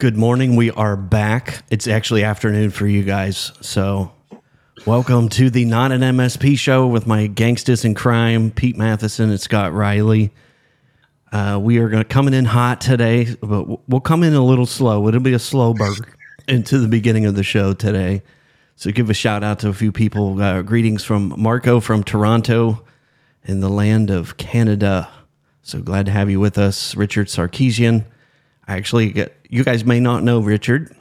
Good morning. We are back. It's actually afternoon for you guys. So, welcome to the Not an MSP show with my gangsters in crime, Pete Matheson and Scott Riley. Uh, we are going to coming in hot today, but we'll come in a little slow. It'll be a slow burn into the beginning of the show today. So, give a shout out to a few people. Uh, greetings from Marco from Toronto in the land of Canada. So glad to have you with us, Richard Sarkeesian. Actually get, you guys may not know Richard.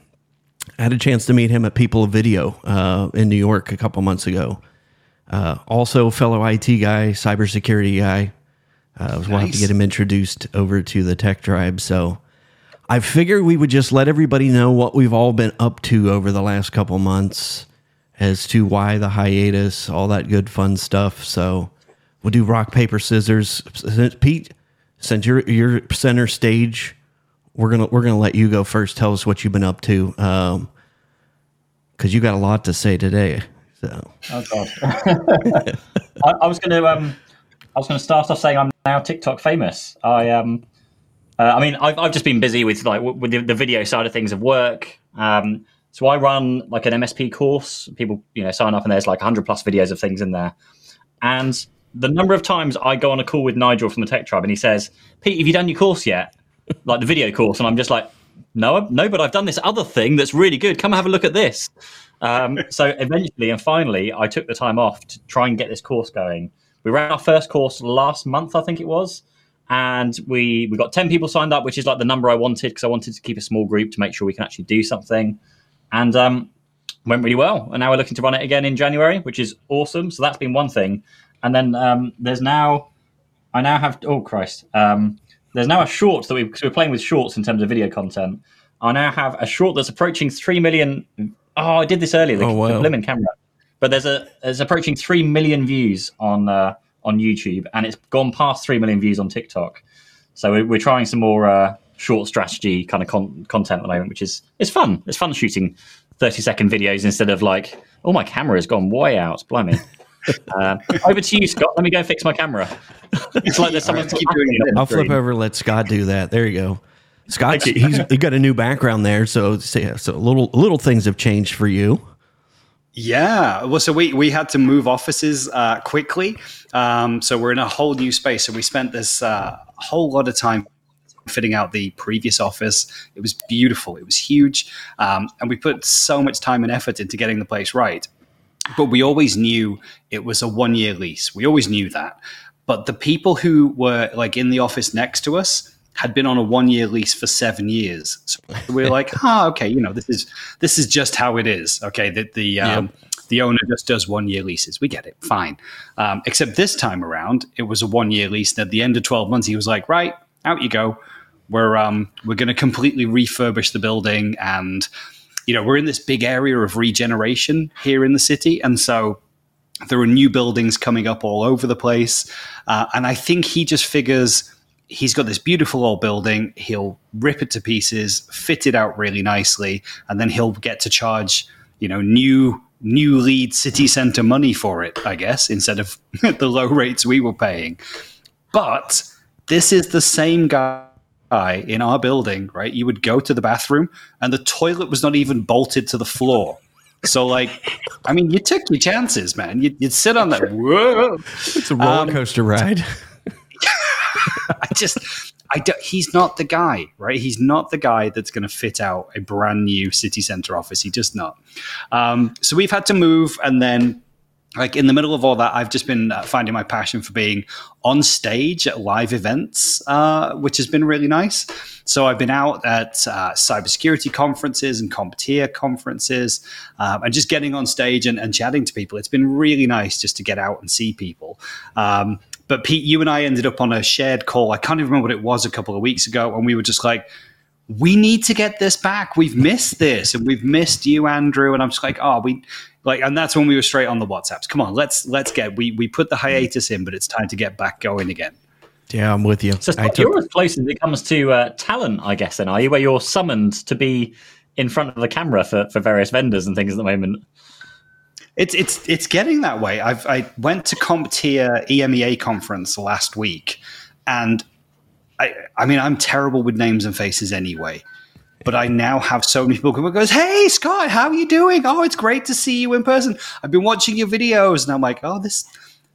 I had a chance to meet him at People of Video uh, in New York a couple months ago. Uh, also, fellow IT guy, cybersecurity guy. Uh, I was nice. wanting to get him introduced over to the tech tribe. So I figured we would just let everybody know what we've all been up to over the last couple months as to why the hiatus, all that good fun stuff. So we'll do rock, paper, scissors. Pete, since you're, you're center stage, we're gonna we're gonna let you go first. Tell us what you've been up to, because um, you got a lot to say today. So, oh I, I, was gonna um, I was gonna start off saying I'm now TikTok famous. I um, uh, I mean, I've I've just been busy with like with the, the video side of things of work. Um, so I run like an MSP course. People, you know, sign up and there's like 100 plus videos of things in there. And the number of times I go on a call with Nigel from the Tech Tribe and he says, "Pete, have you done your course yet?" Like the video course, and I'm just like, no, no, but I've done this other thing that's really good. Come have a look at this. Um, so eventually and finally, I took the time off to try and get this course going. We ran our first course last month, I think it was, and we we got ten people signed up, which is like the number I wanted because I wanted to keep a small group to make sure we can actually do something, and um, went really well. And now we're looking to run it again in January, which is awesome. So that's been one thing, and then um, there's now I now have oh Christ. Um, there's now a short that we because we're playing with shorts in terms of video content. I now have a short that's approaching three million. Oh, I did this earlier. The, oh, wow. the Lemon camera, but there's a it's approaching three million views on uh, on YouTube, and it's gone past three million views on TikTok. So we're, we're trying some more uh, short strategy kind of con- content at the moment, which is it's fun. It's fun shooting thirty second videos instead of like, oh, my camera has gone way out. Blimey. Uh, over to you, Scott. Let me go fix my camera. it's like there's someone to keep doing it. I'll flip over. Let Scott do that. There you go. Scott, he's he got a new background there, so so little little things have changed for you. Yeah, well, so we we had to move offices uh, quickly, um, so we're in a whole new space. So we spent this uh, whole lot of time fitting out the previous office. It was beautiful. It was huge, um, and we put so much time and effort into getting the place right but we always knew it was a one year lease. We always knew that. But the people who were like in the office next to us had been on a one year lease for seven years. So we are like, ah, oh, okay, you know, this is this is just how it is. Okay, that the um, yep. the owner just does one year leases. We get it, fine. Um, except this time around, it was a one year lease. And at the end of twelve months, he was like, right, out you go. We're um, we're going to completely refurbish the building and you know, we're in this big area of regeneration here in the city. And so there are new buildings coming up all over the place. Uh, and I think he just figures he's got this beautiful old building. He'll rip it to pieces, fit it out really nicely, and then he'll get to charge, you know, new new Leeds city center money for it, I guess, instead of the low rates we were paying. But this is the same guy in our building, right, you would go to the bathroom and the toilet was not even bolted to the floor. So, like, I mean, you took your chances, man. You'd, you'd sit on that. Whoa, it's a roller um, coaster um, ride. I just, I don't, he's not the guy, right? He's not the guy that's going to fit out a brand new city center office. He just not. Um, so we've had to move, and then like in the middle of all that, I've just been uh, finding my passion for being on stage at live events, uh, which has been really nice. So I've been out at uh, cybersecurity conferences and CompTIA conferences, um, and just getting on stage and, and, chatting to people. It's been really nice just to get out and see people. Um, but Pete, you and I ended up on a shared call. I can't even remember what it was a couple of weeks ago, and we were just like, we need to get this back. We've missed this, and we've missed you, Andrew. And I'm just like, oh, we like, and that's when we were straight on the WhatsApps. Come on, let's let's get we we put the hiatus in, but it's time to get back going again. Yeah, I'm with you. So took- you're as close as it comes to uh, talent, I guess. Then are you, where you're summoned to be in front of the camera for, for various vendors and things at the moment? It's it's it's getting that way. I've I went to CompTIA EMEA conference last week, and I I mean I'm terrible with names and faces anyway. But I now have so many people who goes, "Hey Scott, how are you doing? Oh, it's great to see you in person. I've been watching your videos." And I'm like, "Oh, this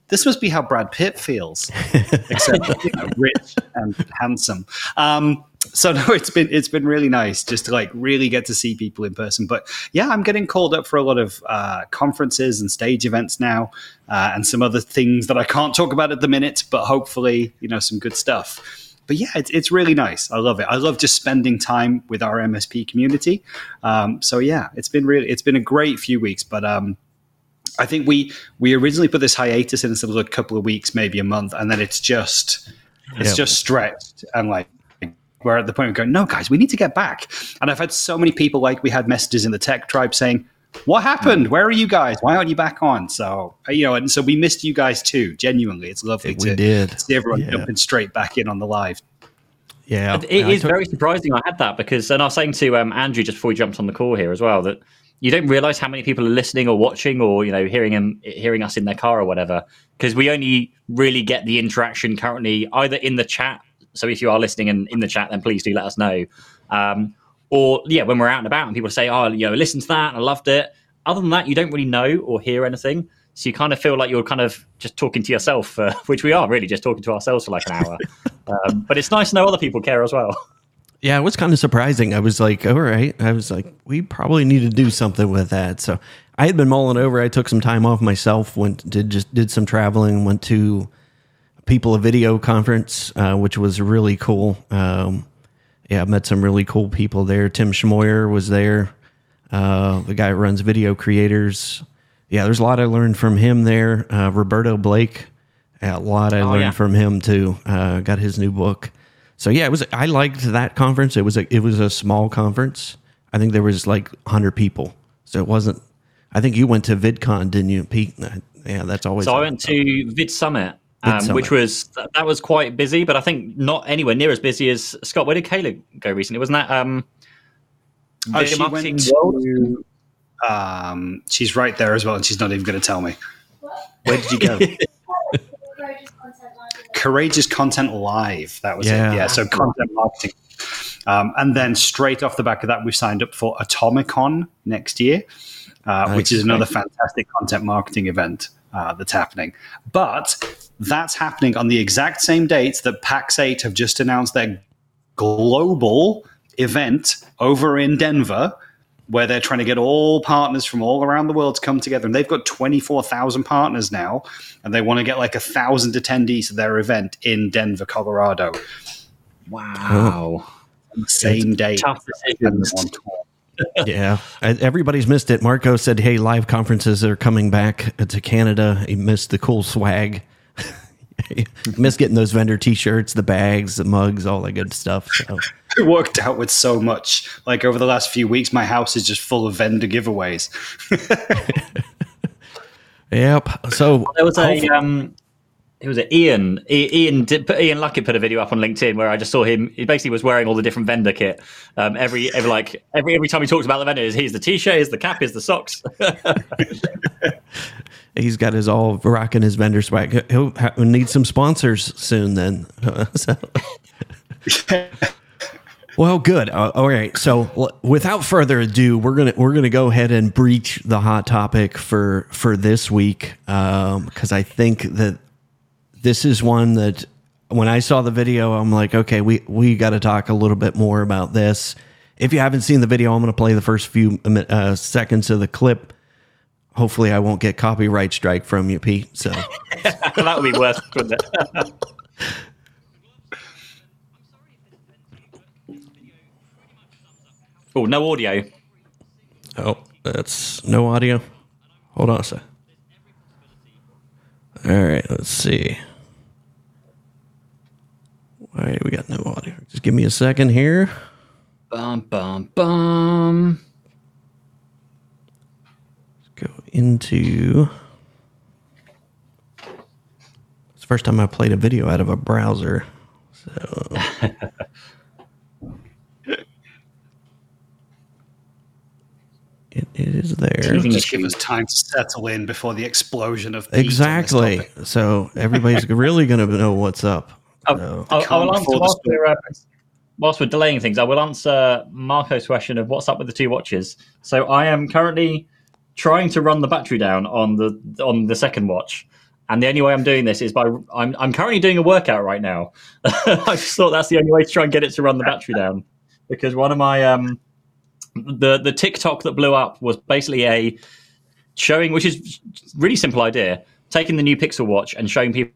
this must be how Brad Pitt feels, except you know, rich and handsome." Um, so no, it's been it's been really nice just to like really get to see people in person. But yeah, I'm getting called up for a lot of uh, conferences and stage events now, uh, and some other things that I can't talk about at the minute. But hopefully, you know, some good stuff but yeah, it's, it's really nice. I love it. I love just spending time with our MSP community. Um, so yeah, it's been really, it's been a great few weeks, but, um, I think we, we originally put this hiatus in instead of a couple of weeks, maybe a month. And then it's just, it's yeah. just stretched and like, we're at the point of going, no, guys, we need to get back. And I've had so many people like we had messages in the tech tribe saying, what happened? Where are you guys? Why aren't you back on? So you know, and so we missed you guys too. Genuinely, it's lovely we to did. see everyone yeah. jumping straight back in on the live. Yeah, it is took- very surprising. I had that because, and I was saying to um, Andrew just before we jumped on the call here as well that you don't realize how many people are listening or watching or you know hearing him hearing us in their car or whatever because we only really get the interaction currently either in the chat. So if you are listening and in the chat, then please do let us know. Um, or yeah, when we're out and about and people say, "Oh, you know, listen to that, I loved it." Other than that, you don't really know or hear anything. So you kind of feel like you're kind of just talking to yourself, uh, which we are really just talking to ourselves for like an hour. um, but it's nice to know other people care as well. Yeah, it was kind of surprising. I was like, all right. I was like, we probably need to do something with that. So I had been mulling over. I took some time off myself. Went did just did some traveling. Went to People of Video conference, uh, which was really cool. Um, yeah, I met some really cool people there. Tim Schmoyer was there. Uh, the guy who runs Video Creators. Yeah, there's a lot I learned from him there. Uh, Roberto Blake, a lot I oh, learned yeah. from him too. Uh, got his new book. So yeah, it was. I liked that conference. It was a it was a small conference. I think there was like hundred people, so it wasn't. I think you went to VidCon, didn't you, Pete? Yeah, that's always. So I went to Vid Summit, um, which was that was quite busy, but I think not anywhere near as busy as Scott. Where did Kayla go recently? Wasn't that um, oh, she went to, um, she's right there as well, and she's not even going to tell me. Where did you go? Courageous Content Live. That was yeah. it. Yeah. So content marketing. Um, and then straight off the back of that, we've signed up for Atomicon next year, uh, nice. which is another fantastic content marketing event uh, that's happening. But that's happening on the exact same dates that Pax8 have just announced their global event over in Denver where they're trying to get all partners from all around the world to come together. And they've got 24,000 partners now, and they want to get like a thousand attendees to their event in Denver, Colorado. Wow. same day. Tough decisions. Yeah, everybody's missed it. Marco said, "Hey, live conferences are coming back to Canada." He missed the cool swag. missed getting those vendor T-shirts, the bags, the mugs, all that good stuff. So. worked out with so much. Like over the last few weeks, my house is just full of vendor giveaways. yep. So there was a um, it was Ian. Ian did, Ian Luckett put a video up on LinkedIn where I just saw him. He basically was wearing all the different vendor kit. Um, every every like every every time he talks about the vendors, he's the t-shirt, here's the cap, here's the socks. He's got his all rocking his vendor swag. He'll need some sponsors soon. Then. Well, good. Uh, all right. So, l- without further ado, we're gonna we're gonna go ahead and breach the hot topic for for this week because um, I think that this is one that when I saw the video, I'm like, okay, we we got to talk a little bit more about this. If you haven't seen the video, I'm going to play the first few uh, seconds of the clip. Hopefully, I won't get copyright strike from you, Pete. So that would be worse, wouldn't it? Oh, no audio. Oh, that's no audio. Hold on a sec. All right, let's see. All right, we got no audio. Just give me a second here. Bum bum bum. Let's go into. It's the first time I played a video out of a browser. So It is there. Just give us time to settle in before the explosion of exactly. So everybody's really going to know what's up. Oh, so. I'll, I'll, answer whilst we're, uh, whilst we're delaying things, I will answer Marco's question of what's up with the two watches. So I am currently trying to run the battery down on the on the second watch, and the only way I'm doing this is by I'm I'm currently doing a workout right now. I just thought that's the only way to try and get it to run the battery down because one of my um the the TikTok that blew up was basically a showing, which is really simple idea, taking the new Pixel Watch and showing people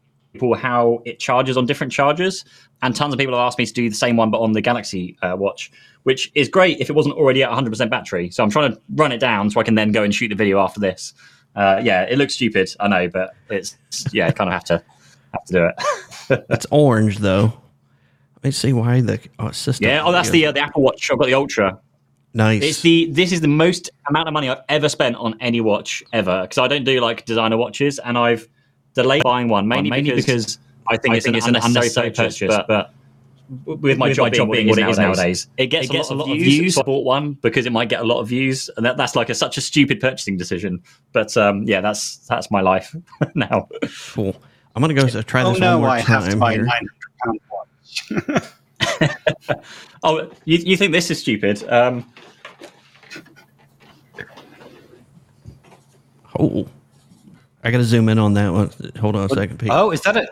how it charges on different chargers. And tons of people have asked me to do the same one, but on the Galaxy uh, Watch, which is great if it wasn't already at 100% battery. So I'm trying to run it down so I can then go and shoot the video after this. Uh, yeah, it looks stupid, I know, but it's yeah, kind of have to have to do it. It's orange though. Let me see why the oh, system. yeah, oh, that's the uh, the Apple Watch. I've got the Ultra. nice. It's the this is the most amount of money I've ever spent on any watch ever because I don't do like designer watches, and I've delayed buying one mainly, mainly because, I think it's, an, unnecessary purchase. But, but with my with job, my job being being what it what is it is nowadays, it gets, it gets a lot, of views. So I bought one because it might get a lot of views, and that, that's like a, such a stupid purchasing decision. But um, yeah, that's that's my life now. cool. I'm gonna go s- try Oh this no, one more I have to time buy here. 900 pound watch. Oh, you, you think this is stupid? Um, Oh, I gotta zoom in on that one. Hold on a second, Pete. Oh, is that a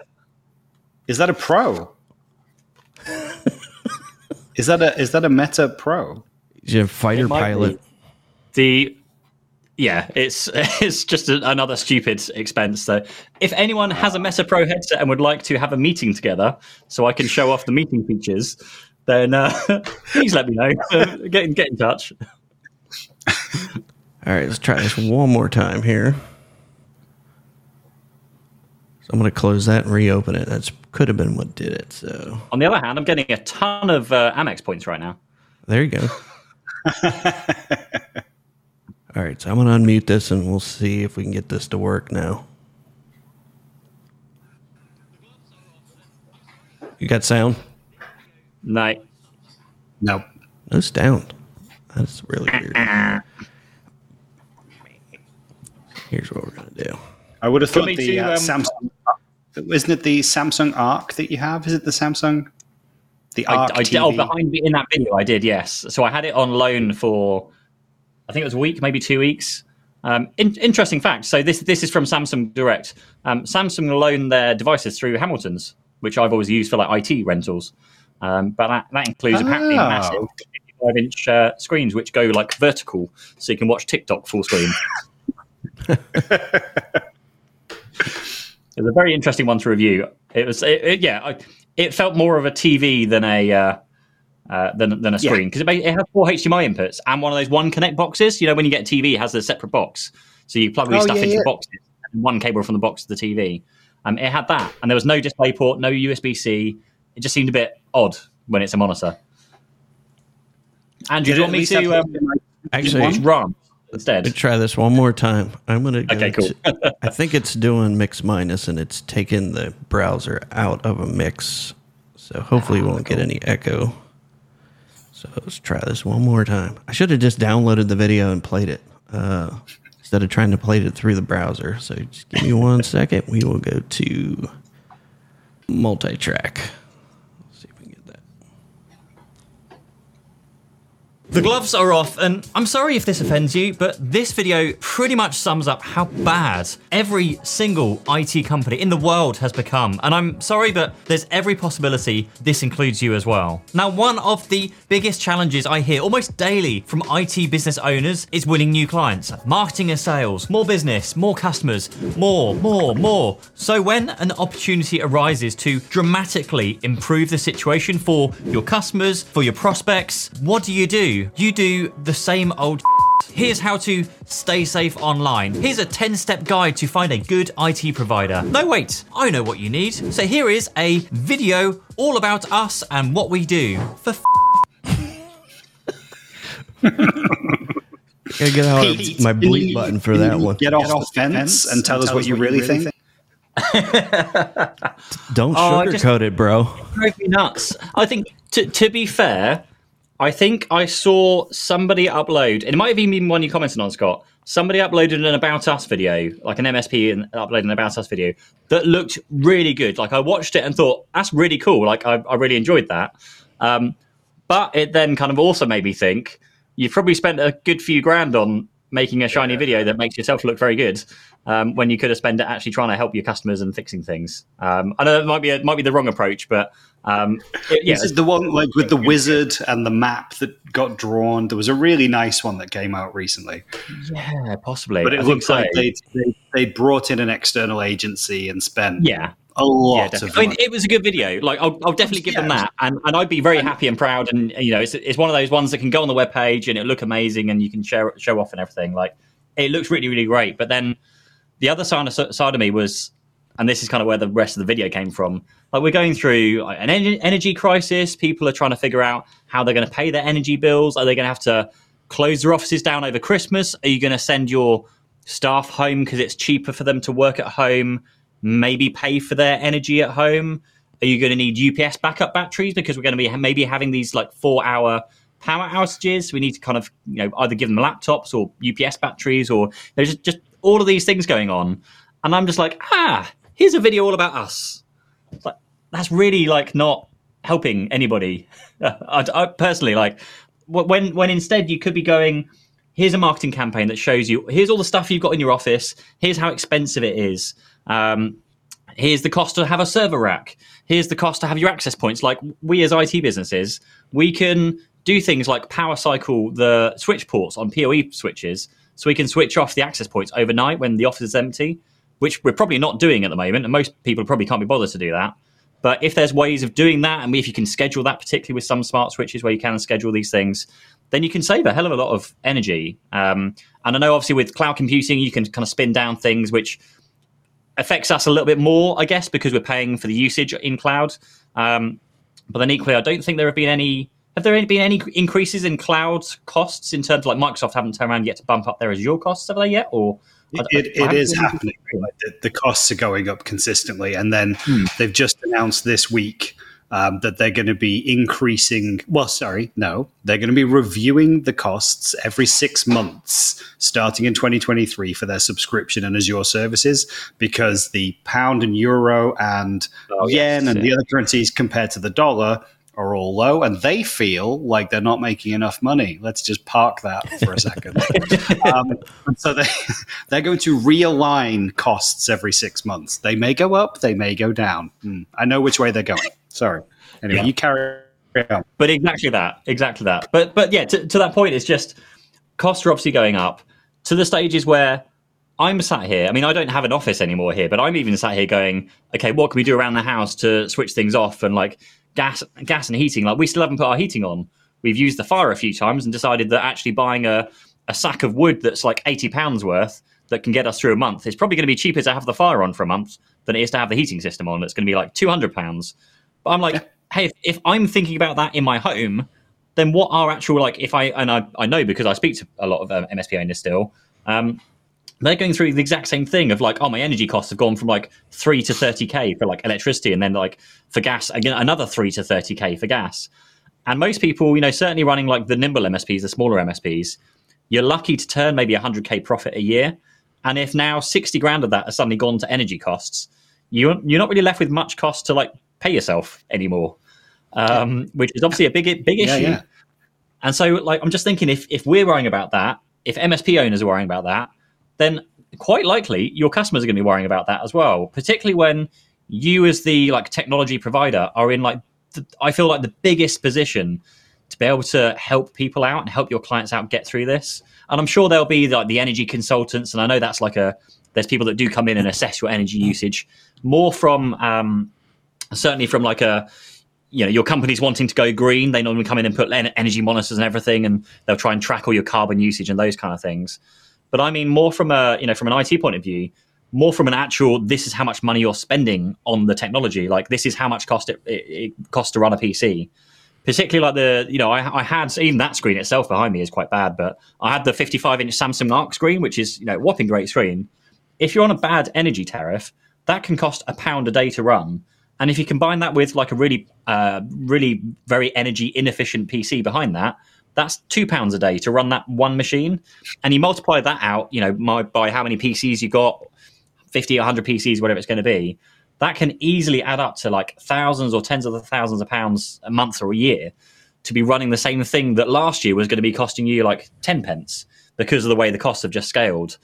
is that a pro? is that a is that a Meta Pro? He's a fighter It might pilot. the yeah, it's it's just a, another stupid expense. So, if anyone has a Meta Pro headset and would like to have a meeting together, so I can show off the meeting features, then uh, please let me know. Uh, get get in touch. All right, let's try this one more time here. So I'm gonna close that and reopen it. That's could have been what did it. So On the other hand, I'm getting a ton of uh, Amex points right now. there you go. All right, so I'm gonna unmute this and we'll see if we can get this to work now. You got sound? No, No. No sound. That's really weird. Here's what we're gonna do. I would have thought the to, uh, um, Samsung. Isn't it the Samsung Ark that you have? Is it the Samsung? The I, Ark I did. Oh, behind me in that video, I did. Yes. So I had it on loan for, I think it was a week, maybe two weeks. Um, in, interesting fact. So this this is from Samsung Direct. Um, Samsung loan their devices through Hamilton's, which I've always used for like IT rentals. Um, but that, that includes apparently Oh. massive 55 inch uh, screens, which go like vertical, so you can watch TikTok full screen. It was a very interesting one to review. It was, it, it- yeah, I, it felt more of a TV than a uh, uh, than than a screen because it, ba- it has four HDMI inputs and one of those one connect boxes. You know, when you get a TV, it has a separate box, so you plug all your Oh, stuff yeah, into yeah. the boxes and one cable from the box to the TV. Um, it had that, and there was no display port, no USB C. It just seemed a bit odd when it's a monitor. Andrew, do you want me to um, something like- Actually, run instead? Let me try this one more time. I'm gonna. Go Okay, cool. to- I think it's doing mix minus, and it's taking the browser out of a mix. So hopefully, we won't get any echo. So let's try this one more time. I should have just downloaded the video and played it uh, instead of trying to play it through the browser. So just give me one second. We will go to multi-track. Let's see if we can get that. The gloves are off, and I'm sorry if this offends you, but this video pretty much sums up how bad every single IT company in the world has become. And I'm sorry, but there's every possibility this includes you as well. Now, one of the biggest challenges I hear almost daily from IT business owners is winning new clients, marketing and sales, more business, more customers, more, more, more. So when an opportunity arises to dramatically improve the situation for your customers, for your prospects, what do you do? You do the same old Here's how to stay safe online. Here's a 10 step guide to find a good IT provider. No, wait, I know what you need. So here is a video all about us and what we do for Gotta get out Pete, my bleep button for that one. Get off, the fence and tell us what you really think. Don't Oh, I just- sugarcoat it, bro. drove me nuts. I think, to, to be fair, I think I saw somebody upload, it might have even been one you commented on, Scott. Somebody uploaded an About Us video, like an MSP and uploaded an About Us video that looked really good. Like I watched it and thought, that's really cool. Like I, I really enjoyed that. Um, but it then kind of also made me think you've probably spent a good few grand on making a shiny video that makes yourself look very good um, when you could have spent it actually trying to help your customers and fixing things. Um, I know it might be a, might be the wrong approach, but um, it, yeah, This is the one like with the wizard and the map that got drawn. There was a really nice one that came out recently, yeah, possibly. but it think looks so. like they they they brought in an external agency and spent yeah, a lot Yeah. I mean, it was a good video. Like, I'll, I'll definitely give them that, and, and I'd be very happy and proud. And you know, it's, it's one of those ones that can go on the web page and it look amazing, and you can share show off and everything. Like, it looks really, really great. But then the other side of, side of me was, and this is kind of where the rest of the video came from. Like, we're going through an en- energy crisis. People are trying to figure out how they're going to pay their energy bills. Are they going to have to close their offices down over Christmas? Are you going to send your staff home because it's cheaper for them to work at home? Maybe pay for their energy at home. Are you going to need UPS backup batteries because we're going to be maybe having these like four hour power outages? We need to kind of you know either give them laptops or UPS batteries or there's just, just all of these things going on, and I'm just like ah, here's a video all about us. Like that's really like not helping anybody. I, I personally like when when instead you could be going. Here's a marketing campaign that shows you. Here's all the stuff you've got in your office. Here's how expensive it is. Um, here's the cost to have a server rack. Here's the cost to have your access points. Like we as IT businesses, we can do things like power cycle the switch ports on PoE switches, so we can switch off the access points overnight when the office is empty, which we're probably not doing at the moment, and most people probably can't be bothered to do that. But if there's ways of doing that, and if you can schedule that, particularly with some smart switches where you can schedule these things, then you can save a hell of a lot of energy. Um, and I know, obviously, with cloud computing, you can kind of spin down things which affects us a little bit more, I guess, because we're paying for the usage in cloud. Um, but then equally, I don't think there have been any. Have there been any increases in cloud costs in terms of like Microsoft haven't turned around yet to bump up their Azure costs, have they yet? Or I- It, it haven't happening. Like the, the costs are going up consistently, and then Hmm. they've just announced this week um, that they're going to be increasing. Well, sorry, no, they're going to be reviewing the costs every six months, starting in 2023 for their subscription and Azure services, because the pound and euro and Oh, yen yes, and the other currencies compared to the dollar. Are all low, and they feel like they're not making enough money. Let's just park that for a second. um, so they they're going to realign costs every six months. They may go up, they may go down. Hmm. I know which way they're going. Sorry. Anyway, Yeah. you carry on. but exactly that exactly that but but yeah to, to that point it's just costs are obviously going up to the stages where i'm sat here i mean i don't have an office anymore here but i'm even sat here going okay what can we do around the house to switch things off and like gas gas and heating like we still haven't put our heating on we've used the fire a few times and decided that actually buying a, a sack of wood that's like 80 pounds worth that can get us through a month is probably going to be cheaper to have the fire on for a month than it is to have the heating system on that's going to be like 200 pounds but i'm like hey if, if i'm thinking about that in my home then what are actual like if I and I, I know because I speak to a lot of um, MSP owners still, um, they're going through the exact same thing of like, oh, my energy costs have gone from like three to thirty k for like electricity, and then like for gas again another three to thirty k for gas. And most people, you know, certainly running like the nimble MSPs, the smaller MSPs, you're lucky to turn maybe a hundred k profit a year. And if now sixty grand of that has suddenly gone to energy costs, you you're not really left with much cost to like pay yourself anymore, um, which is obviously a big big Yeah, issue. yeah. And so, like, I'm just thinking if if we're worrying about that, if MSP owners are worrying about that, then quite likely your customers are going to be worrying about that as well. Particularly when you, as the like technology provider, are in like the, I feel like the biggest position to be able to help people out and help your clients out get through this. And I'm sure there'll be like the energy consultants, and I know that's like a there's people that do come in and assess your energy usage more from um, certainly from like a you know your company's wanting to go green they normally come in and put energy monitors and everything and they'll try and track all your carbon usage and those kind of things. But i mean more from a you know from an it point of view more from an actual this is how much money you're spending on the technology. Like this is how much cost it, it, it costs to run a pc particularly like the you know I, I had even that screen itself behind me is quite bad but i had the 55 inch samsung Ark screen which is you know whopping great screen. If you're on a bad energy tariff that can cost a pound a day to run and if you combine that with like a really, uh, really very energy inefficient PC behind that, that's two pounds a day to run that one machine. And you multiply that out, you know, my, by how many PCs you got, 50, 100 PCs, whatever it's going to be, that can easily add up to like thousands or tens of thousands of pounds a month or a year to be running the same thing that last year was going to be costing you like 10 pence because of the way the costs have just scaled.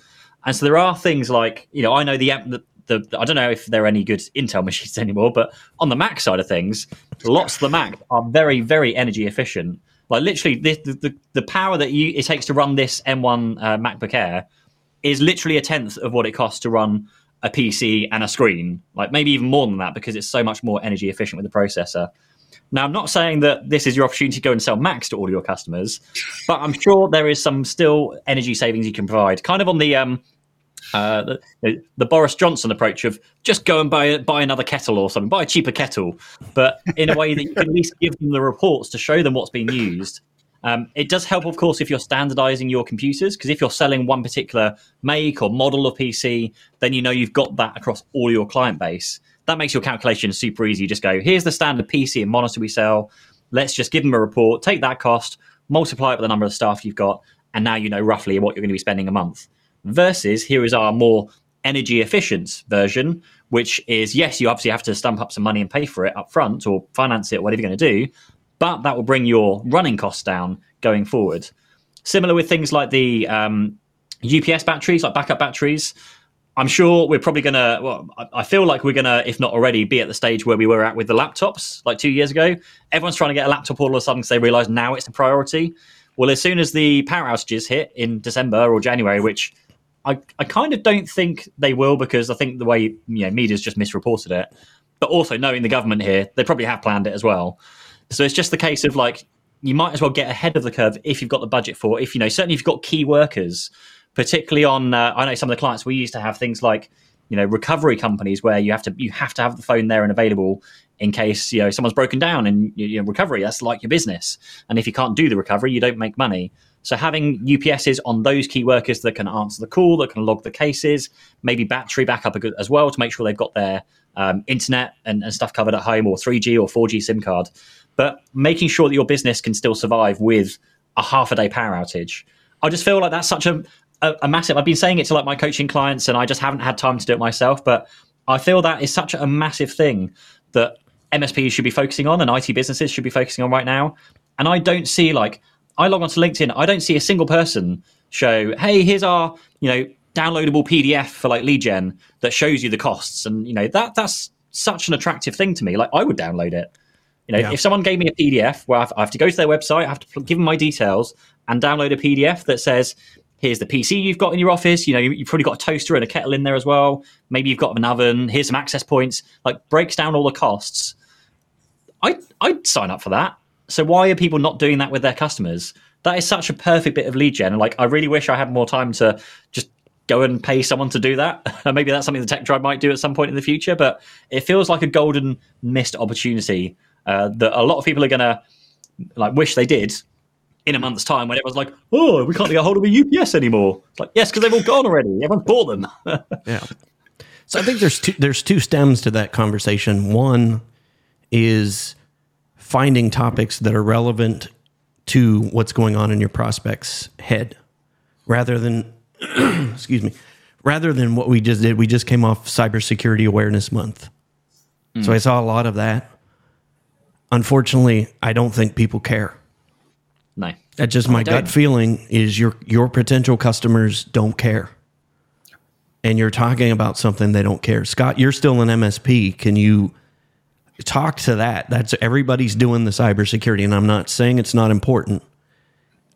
And so there are things like, you know, I know the, the, the I don't know if there are any good Intel machines anymore, but on the Mac side of things, lots of the Mac are very, very energy efficient. Like literally, the, the, the power that you, it takes to run this M1 uh, MacBook Air is literally a tenth of what it costs to run a PC and a screen. Like maybe even more than that because it's so much more energy efficient with the processor. Now, I'm not saying that this is your opportunity to go and sell Macs to all your customers, but I'm sure there is some still energy savings you can provide. Kind of on the um, uh, the, the, Boris Johnson approach of just go and buy buy another kettle or something, buy a cheaper kettle, but in a way that you can at least give them the reports to show them what's being used. Um, it does help, of course, if you're standardizing your computers, because if you're selling one particular make or model of PC, then you know you've got that across all your client base. That makes your calculation super easy. You just go, here's the standard PC and monitor we sell. Let's just give them a report, take that cost, multiply it by the number of staff you've got, and now you know roughly what you're going to be spending a month. Versus here is our more energy efficient version, which is yes, you obviously have to stump up some money and pay for it up front or finance it, whatever you're going to do but that will bring your running costs down going forward. Similar with things like the um, UPS batteries, like backup batteries. I'm sure we're probably going to, well, I feel like we're going to, if not already, be at the stage where we were at with the laptops like two years ago. Everyone's trying to get a laptop all of a sudden because they realize now it's a priority. Well, as soon as the power outages hit in December or January, which I, I kind of don't think they will because I think the way you know media's just misreported it. But also knowing the government here, they probably have planned it as well. So it's just the case of like you might as well get ahead of the curve if you've got the budget for. If you know, certainly if you've got key workers, particularly on. Uh, I know some of the clients we used to have things like you know recovery companies where you have to you have to have the phone there and available in case you know someone's broken down and you know recovery that's like your business and if you can't do the recovery you don't make money so having UPSs on those key workers that can answer the call that can log the cases maybe battery backup as well to make sure they've got their um, internet and, and stuff covered at home or 3G or 4G SIM card but making sure that your business can still survive with a half a day power outage. I just feel like that's such a, a, a, massive. I've been saying it to like my coaching clients, and I just haven't had time to do it myself. But I feel that is such a massive thing that MSPs should be focusing on, and IT businesses should be focusing on right now. And I don't see like I log onto LinkedIn, I don't see a single person show, "Hey, here's our you know downloadable PDF for like lead gen that shows you the costs," and you know that that's such an attractive thing to me. Like I would download it. You know, yeah. if someone gave me a PDF where I have to go to their website, I have to give them my details and download a PDF that says, here's the PC you've got in your office. You know, you've probably got a toaster and a kettle in there as well. Maybe you've got an oven. Here's some access points. Like breaks down all the costs. I I'd sign up for that. So why are people not doing that with their customers? That is such a perfect bit of lead gen. Like, I really wish I had more time to just go and pay someone to do that. Maybe that's something the Tech Tribe might do at some point in the future. But it feels like a golden missed opportunity uh, that a lot of people are going to like wish they did in a month's time when everyone's like, oh, we can't get a hold of a UPS anymore. It's like, yes, because they've all gone already. Everyone's bought them. yeah. So I think there's two, there's two stems to that conversation. One is finding topics that are relevant to what's going on in your prospect's head, rather than excuse me, rather than what we just did. We just came off Cybersecurity Awareness Month, mm. so I saw a lot of that unfortunately, I don't think people care. No. That's just my gut feeling is your your potential customers don't care. And you're talking about something they don't care. Scott, you're still an MSP. Can you talk to that? That's everybody's doing the cybersecurity, and I'm not saying it's not important.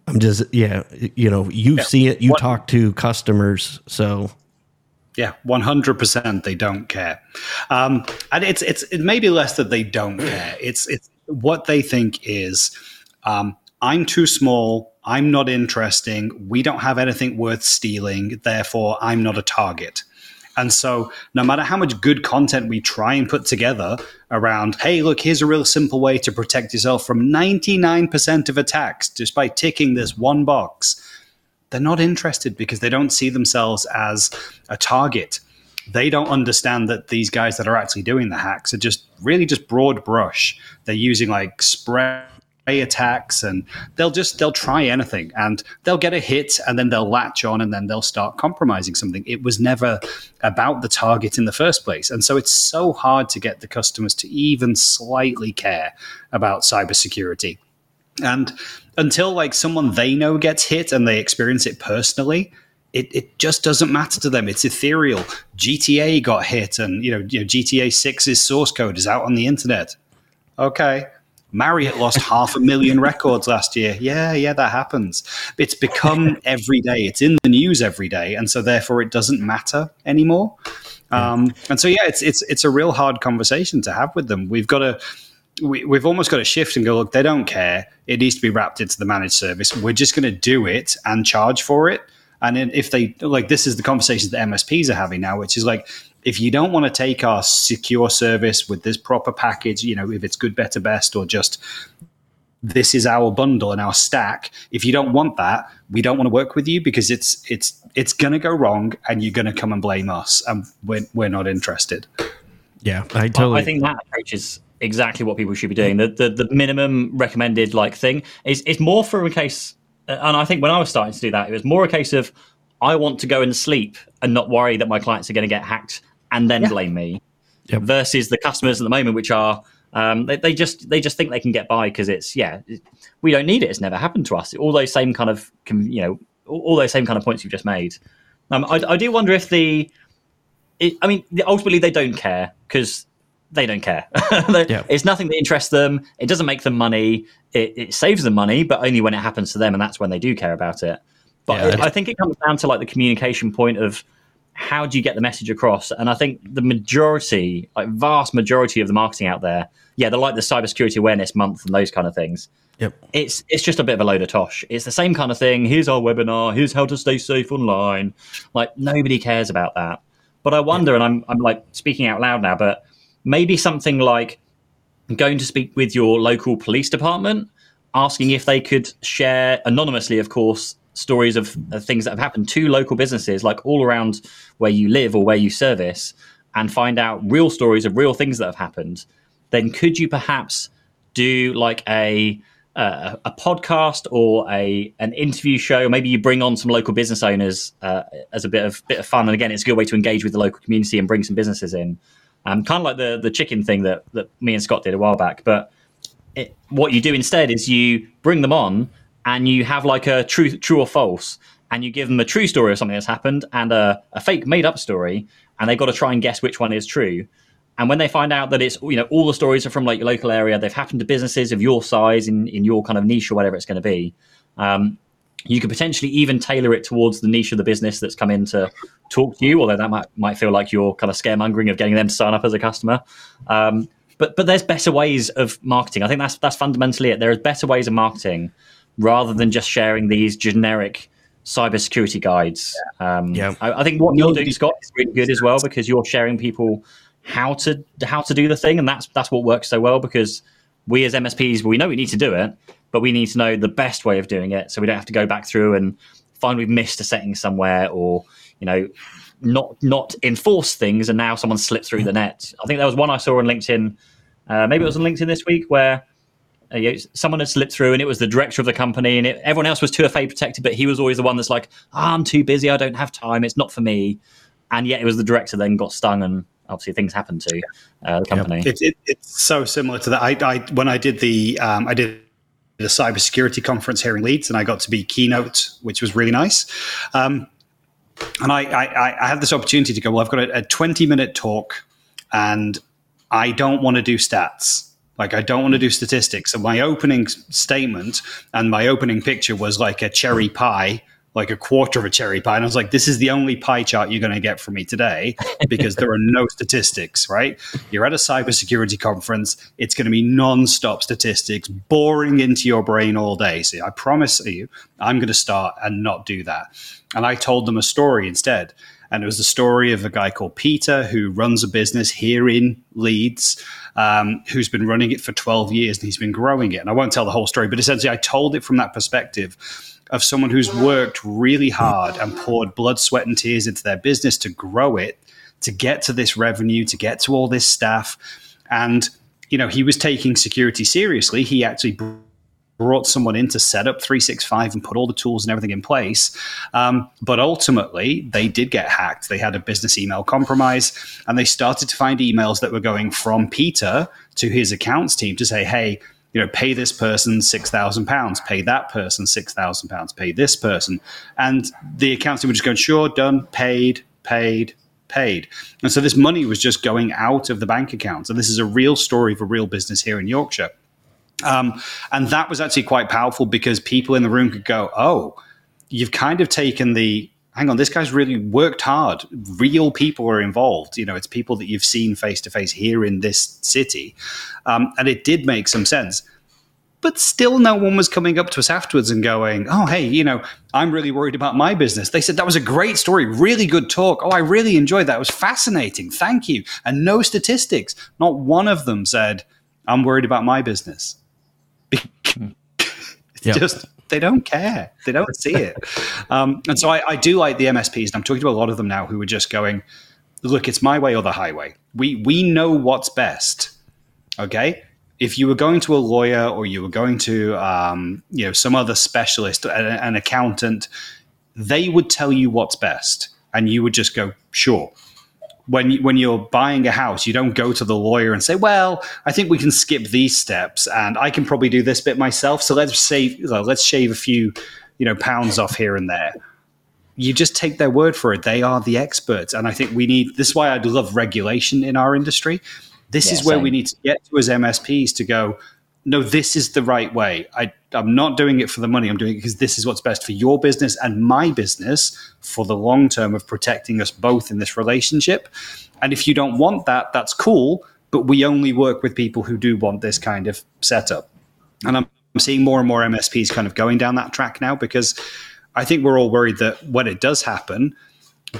I'm just yeah, you know, you yeah. see it, you what? talk to customers, so yeah, one hundred percent. They don't care, um, and it's it's it may be less that they don't care. It's it's what they think is. Um, I'm too small. I'm not interesting. We don't have anything worth stealing. Therefore, I'm not a target. And so, no matter how much good content we try and put together around, hey, look, here's a real simple way to protect yourself from 99% of attacks just by ticking this one box they're not interested because they don't see themselves as a target. They don't understand that these guys that are actually doing the hacks are just really just broad brush. They're using like spray attacks and they'll just they'll try anything and they'll get a hit and then they'll latch on and then they'll start compromising something it was never about the target in the first place and so it's so hard to get the customers to even slightly care about cybersecurity And until like someone they know gets hit and they experience it personally, it, it just doesn't matter to them. It's ethereal. GTA got hit, and you know, you know GTA 6's source code is out on the internet. Okay. Marriott lost half a million records last year. Yeah, yeah, that happens. It's become every day. It's in the news every day, and so therefore it doesn't matter anymore. Um, and so yeah, it's it's it's a real hard conversation to have with them. We've got to we, we've almost got to shift and go look. They don't care. It needs to be wrapped into the managed service. We're just going to do it and charge for it. And if they like, this is the conversations that MSPs are having now, which is like, if you don't want to take our secure service with this proper package, you know, if it's good, better, best, or just this is our bundle and our stack. If you don't want that, we don't want to work with you because it's it's it's going to go wrong, and you're going to come and blame us, and we're we're not interested. Yeah, I totally. I think that approach is exactly what people should be doing. The the, the minimum recommended like thing is is more for a case, and I think when I was starting to do that, it was more a case of I want to go and sleep and not worry that my clients are going to get hacked and then Yeah. blame me, Yep. versus the customers at the moment, which are um, they, they just they just think they can get by because it's yeah we don't need it. It's never happened to us. All those same kind of you know all all those same kind of points you've just made. Um, I, I do wonder if the it, I mean, ultimately they don't care because they don't care. They- Yeah. It's nothing that interests them. It doesn't make them money. It, it saves them money, but only when it happens to them, and that's when they do care about it. But Yeah, I, I think it comes down to like the communication point of how do you get the message across? And I think the majority, like vast majority of the marketing out there, yeah, they're like the cybersecurity awareness month and those kind of things Yep. it's it's just a bit of a load of tosh. It's the same kind of thing. Here's our webinar. Here's how to stay safe online. Like nobody cares about that. But I wonder, and I'm I'm like speaking out loud now, but maybe something like going to speak with your local police department, asking if they could share anonymously, of course, stories of, things that have happened to local businesses, like all around where you live or where you service, and find out real stories of real things that have happened. Then could you perhaps do like a uh, a podcast or a an interview show. Maybe you bring on some local business owners uh, as a bit of bit of fun. And again, it's a good way to engage with the local community and bring some businesses in. Um, kind of like the the chicken thing that that me and Scott did a while back. But it, what you do instead is you bring them on and you have like a true true or false, and you give them a true story of something that's happened and a, a fake made up story, and they've got to try and guess which one is true. And when they find out that it's you know all the stories are from like your local area, they've happened to businesses of your size in in your kind of niche or whatever it's going to be. Um, you could potentially even tailor it towards the niche of the business that's come in to talk to you, although that might might feel like you're kind of scaremongering of getting them to sign up as a customer. Um, but but there's better ways of marketing. I think that's that's fundamentally it. There is better ways of marketing rather than just sharing these generic cybersecurity guides. Um, Yeah. I, I think what you're doing, Scott, is really good as well because you're sharing people how to how to do the thing, and that's that's what works so well because we as MSPs we know we need to do it, but we need to know the best way of doing it, so we don't have to go back through and find we've missed a setting somewhere or you know not not enforce things, and now someone slipped through the net. I think there was one I saw on LinkedIn. Uh, maybe it was on LinkedIn this week where uh, you know, someone had slipped through and it was the director of the company and it, everyone else was too afraid protected but he was always the one that's like "Ah, i'm too busy i don't have time it's not for me and yet it was the director then got stung and obviously things happened to uh, the company It, it, it's so similar to that. I, I when I did the um, I did the cybersecurity conference here in Leeds, and I got to be keynote, which was really nice. Um, and I, I, I had this opportunity to go. Well, I've got a, a twenty minute talk, and I don't want to do stats. Like I don't want to do statistics. So my opening statement and my opening picture was like a cherry pie, like a quarter of a cherry pie. And I was like, this is the only pie chart you're going to get from me today because there are no statistics, right? You're at a cybersecurity conference. It's going to be non-stop statistics, boring into your brain all day. So I promise you, I'm going to start and not do that. And I told them a story instead. And it was the story of a guy called Peter who runs a business here in Leeds, um, who's been running it for 12 years and he's been growing it. And I won't tell the whole story, but essentially, I told it from that perspective of someone who's worked really hard and poured blood, sweat, and tears into their business to grow it, to get to this revenue, to get to all this staff. And, you know, he was taking security seriously. He actually brought someone in to set up 365 and put all the tools and everything in place. Um, but ultimately, they did get hacked. They had a business email compromise and they started to find emails that were going from Peter to his accounts team to say, hey, you know, pay this person six thousand pounds, pay that person six thousand pounds, pay this person, and the accountant were just going, sure, done, paid, paid, paid. And so this money was just going out of the bank accounts. And this is a real story of a real business here in Yorkshire. Um, and that was actually quite powerful because people in the room could go, oh, you've kind of taken the hang on, this guy's really worked hard. Real people are involved. You know, it's people that you've seen face to face here in this city. Um, and it did make some sense. But still, no one was coming up to us afterwards and going, Oh, hey, you know, I'm really worried about my business. They said, That was a great story, really good talk. Oh, I really enjoyed that. It was fascinating. Thank you. And no statistics. Not one of them said, I'm worried about my business. It's yep. just they don't care. They don't see it. Um, and so I, I, do like the MSPs, and I'm talking to a lot of them now who are just going, look, it's my way or the highway. We we know what's best. Okay. If you were going to a lawyer or you were going to um, you know some other specialist, an, an accountant, they would tell you what's best, and you would just go, sure when you, when you're buying a house, you don't go to the lawyer and say, "Well, I think we can skip these steps, and I can probably do this bit myself. So let's save, let's shave a few, you know, pounds off here and there." You just take their word for it. They are the experts, and I think we need. This is why I'd love regulation in our industry. This yeah, is where same. we need to get to as MSPs to go no, this is the right way. I, I'm not doing it for the money. I'm doing it because this is what's best for your business and my business for the long term of protecting us both in this relationship. And if you don't want that, that's cool. But we only work with people who do want this kind of setup. And I'm seeing more and more MSPs kind of going down that track now because I think we're all worried that when it does happen,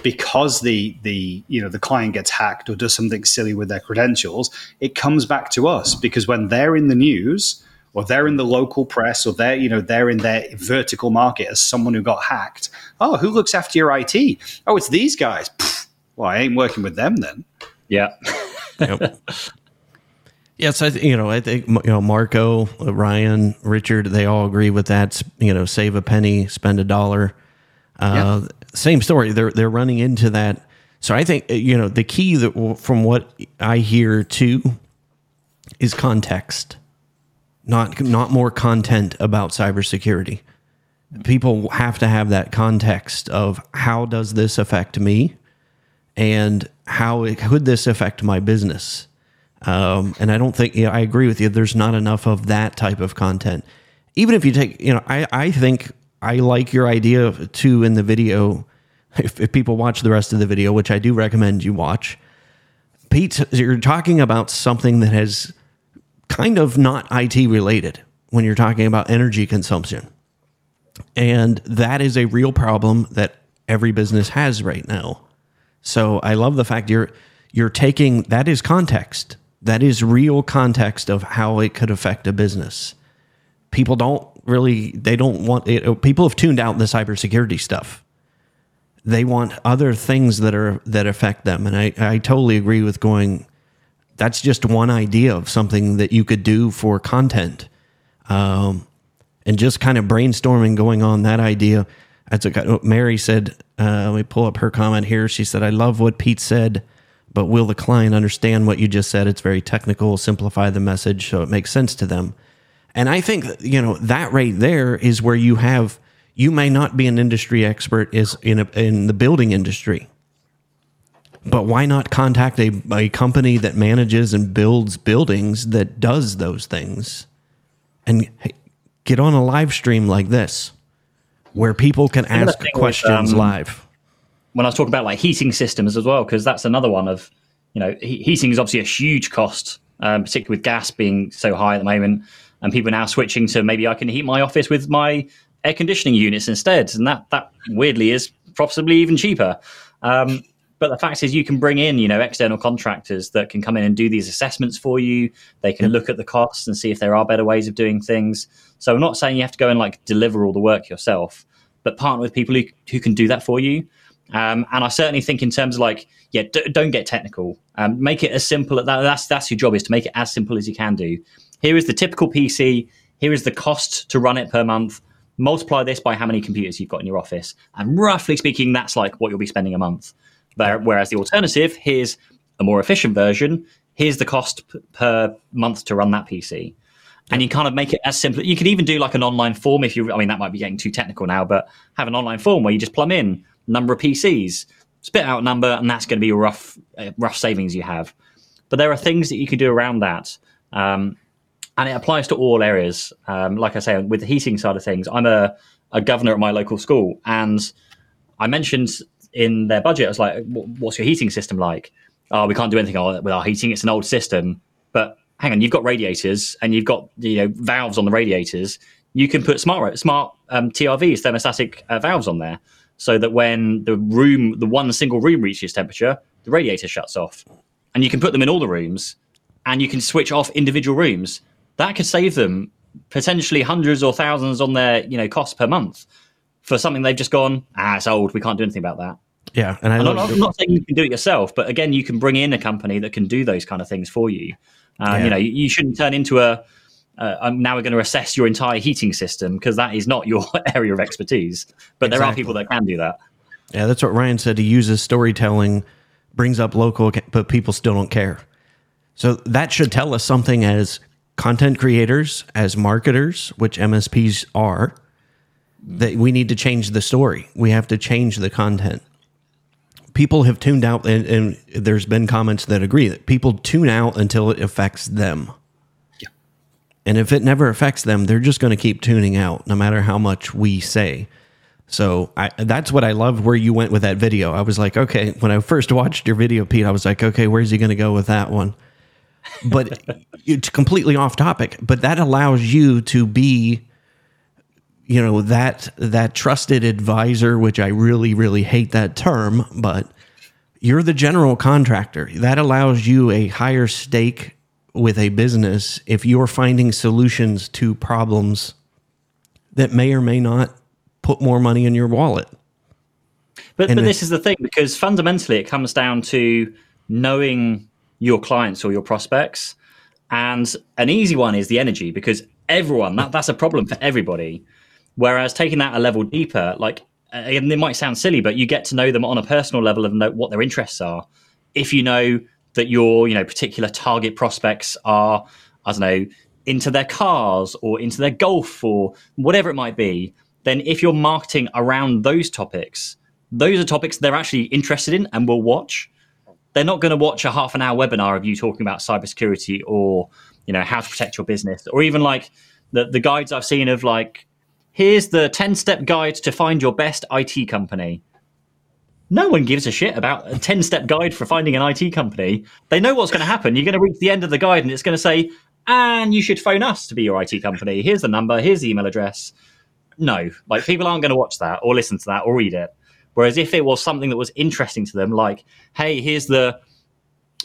because the the you know the client gets hacked or does something silly with their credentials, it comes back to us because when they're in the news or they're in the local press or they're you know they're in their vertical market as someone who got hacked. Oh, who looks after your IT? Oh, it's these guys. Pfft, well, I ain't working with them then. Yeah. yep. Yes, I th- you know I think you know Marco, Ryan, Richard, they all agree with that. You know, save a penny, spend a dollar. Uh, yeah same story. They're they're running into that. So I think you know the key that from what I hear too is context, not not more content about cybersecurity. People have to have that context of how does this affect me, and how it, could this affect my business. Um, and I don't think you know, I agree with you. There's not enough of that type of content. Even if you take, you know, I I think I like your idea too in the video. If, if people watch the rest of the video, which I do recommend you watch, Pete, you're talking about something that has kind of not IT related when you're talking about energy consumption. And that is a real problem that every business has right now. So I love the fact you're you're taking that is context. That is real context of how it could affect a business. People don't really they don't want it. People have tuned out the cybersecurity stuff. They want other things that are that affect them, and I I totally agree with going. That's just one idea of something that you could do for content, um, and just kind of brainstorming going on that idea. That's a, Mary said. Uh, let me pull up her comment here. She said, "I love what Pete said." But will the client understand what you just said? It's very technical. Simplify the message so it makes sense to them. And I think you know that right there is where you have you may not be an industry expert is in a, in the building industry. But why not contact a, a company that manages and builds buildings that does those things and get on a live stream like this where people can ask questions with, um, live? When I was talking about like heating systems as well, because that's another one of, you know, heating is obviously a huge cost, um, particularly with gas being so high at the moment and people are now switching to maybe I can heat my office with my air conditioning units instead, and that that weirdly is possibly even cheaper. Um, but the fact is, you can bring in you know external contractors that can come in and do these assessments for you. They can look at the costs and see if there are better ways of doing things. So I'm not saying you have to go and like deliver all the work yourself, but partner with people who who can do that for you. Um, and I certainly think in terms of like, yeah, d- don't get technical. Um, make it as simple. That, that's that's your job is to make it as simple as you can do. Here is the typical PC. Here is the cost to run it per month. Multiply this by how many computers you've got in your office. And roughly speaking, that's like what you'll be spending a month. Whereas the alternative, here's a more efficient version. Here's the cost p- per month to run that PC. And you kind of make it as simple. You could even do like an online form if you. I mean, that might be getting too technical now, but have an online form where you just plumb in number of PCs, spit out a number, and that's going to be a rough uh, rough savings you have. But there are things that you can do around that, um, and it applies to all areas. Um, like I say, with the heating side of things, I'm a, a governor at my local school, and I mentioned in their budget, I was like, "What's your heating system like?" Oh, we can't do anything with our heating; it's an old system. But hang on, you've got radiators and you've got you know valves on the radiators. You can put smart smart um, TRVs, thermostatic uh, valves on there, so that when the room, the one single room reaches temperature, the radiator shuts off, and you can put them in all the rooms, and you can switch off individual rooms. That could save them potentially hundreds or thousands on their you know cost per month for something they've just gone. Ah, it's old. We can't do anything about that. Yeah, and I I'm not, I'm not saying you can do it yourself, but again, you can bring in a company that can do those kind of things for you. Um, Yeah. You know, you, you shouldn't turn into a. Uh, now we're going to assess your entire heating system because that is not your area of expertise. But there are people that can do that. Yeah, that's what Ryan said. He uses storytelling, brings up local, but people still don't care. So that should tell us something as content creators, as marketers, which MSPs are, that we need to change the story. We have to change the content. People have tuned out, and, and there's been comments that agree that people tune out until it affects them. Yeah. And if it never affects them, they're just going to keep tuning out, no matter how much we say. So I, that's what I loved where you went with that video. I was like, okay, when I first watched your video, Pete, I was like, okay, where's he going to go with that one? But it's completely off topic. But that allows you to be, you know, that that trusted advisor, which I really, really hate that term, but you're the general contractor. That allows you a higher stake with a business if you're finding solutions to problems that may or may not put more money in your wallet. But, And but this is the thing because fundamentally it comes down to knowing your clients or your prospects. And an easy one is the energy because everyone, that, that's a problem for everybody. Whereas taking that a level deeper, like, and it might sound silly, but you get to know them on a personal level and know what their interests are. If you know that your, you know, particular target prospects are, I don't know, into their cars or into their golf or whatever it might be, then if you're marketing around those topics, those are topics they're actually interested in and will watch. They're not going to watch a half an hour webinar of you talking about cybersecurity or you know how to protect your business or even like the the guides I've seen of like here's the 10 step guide to find your best IT company. No one gives a shit about a 10 step guide for finding an IT company. They know what's going to happen. You're going to reach the end of the guide and it's going to say, and you should phone us to be your IT company. Here's the number, here's the email address. No, like people aren't going to watch that or listen to that or read it. Whereas if it was something that was interesting to them, like, hey, here's the,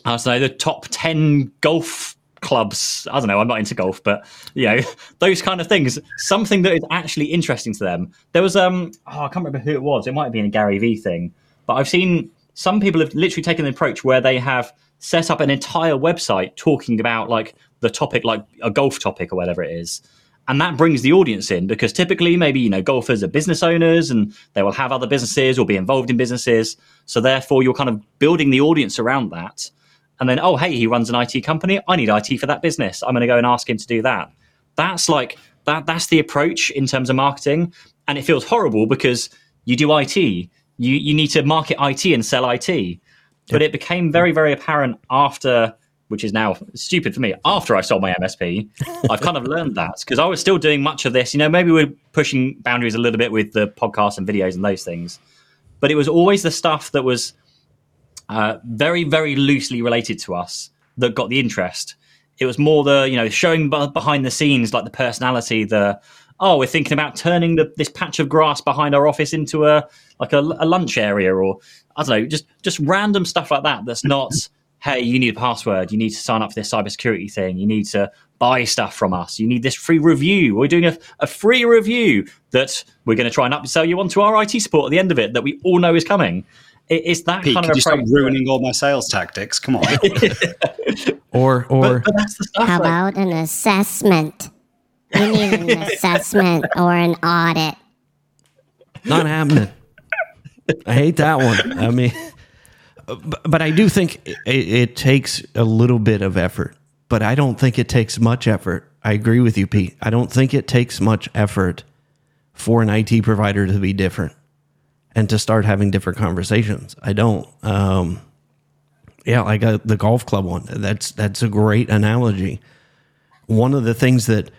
I don't know, the top 10 golf clubs. I don't know, I'm not into golf, but, you know, those kind of things, something that is actually interesting to them. There was, um, oh, I can't remember who it was. It might have been a Gary Vee thing, but I've seen some people have literally taken the approach where they have set up an entire website talking about like the topic, like a golf topic or whatever it is and that brings the audience in because typically maybe you know golfers are business owners and they will have other businesses or be involved in businesses. So therefore you're kind of building the audience around that. And then oh hey he runs an IT company. I need IT for that business. I'm going to go and ask him to do that. That's like that that's the approach in terms of marketing. And it feels horrible because you do IT you you need to market IT and sell IT but it became very very apparent after which is now stupid for me. After I sold my MSP, I've kind of learned that because I was still doing much of this. You know, maybe we're pushing boundaries a little bit with the podcasts and videos and those things, but it was always the stuff that was uh, very, very loosely related to us that got the interest. It was more the you know showing b- behind the scenes, like the personality, the oh, we're thinking about turning the, this patch of grass behind our office into a like a, a lunch area, or I don't know, just just random stuff like that. That's not hey, you need a password, you need to sign up for this cybersecurity thing, you need to buy stuff from us, you need this free review. We're doing a, a free review that we're going to try and upsell you onto our IT support at the end of it that we all know is coming. It, it's that Pete, kind could of you stop approach. ruining all my sales tactics? Come on. Or or but, but that's the stuff. How like- about an assessment? You need an assessment or an audit. not happening. I hate that one. I mean, but, I do think it, it takes a little bit of effort. but I don't think it takes much effort. I agree with you, Pete. I don't think it takes much effort for an IT provider to be different and to start having different conversations. I don't. Um, yeah, like uh, the golf club one. That's that's a great analogy. One of the things that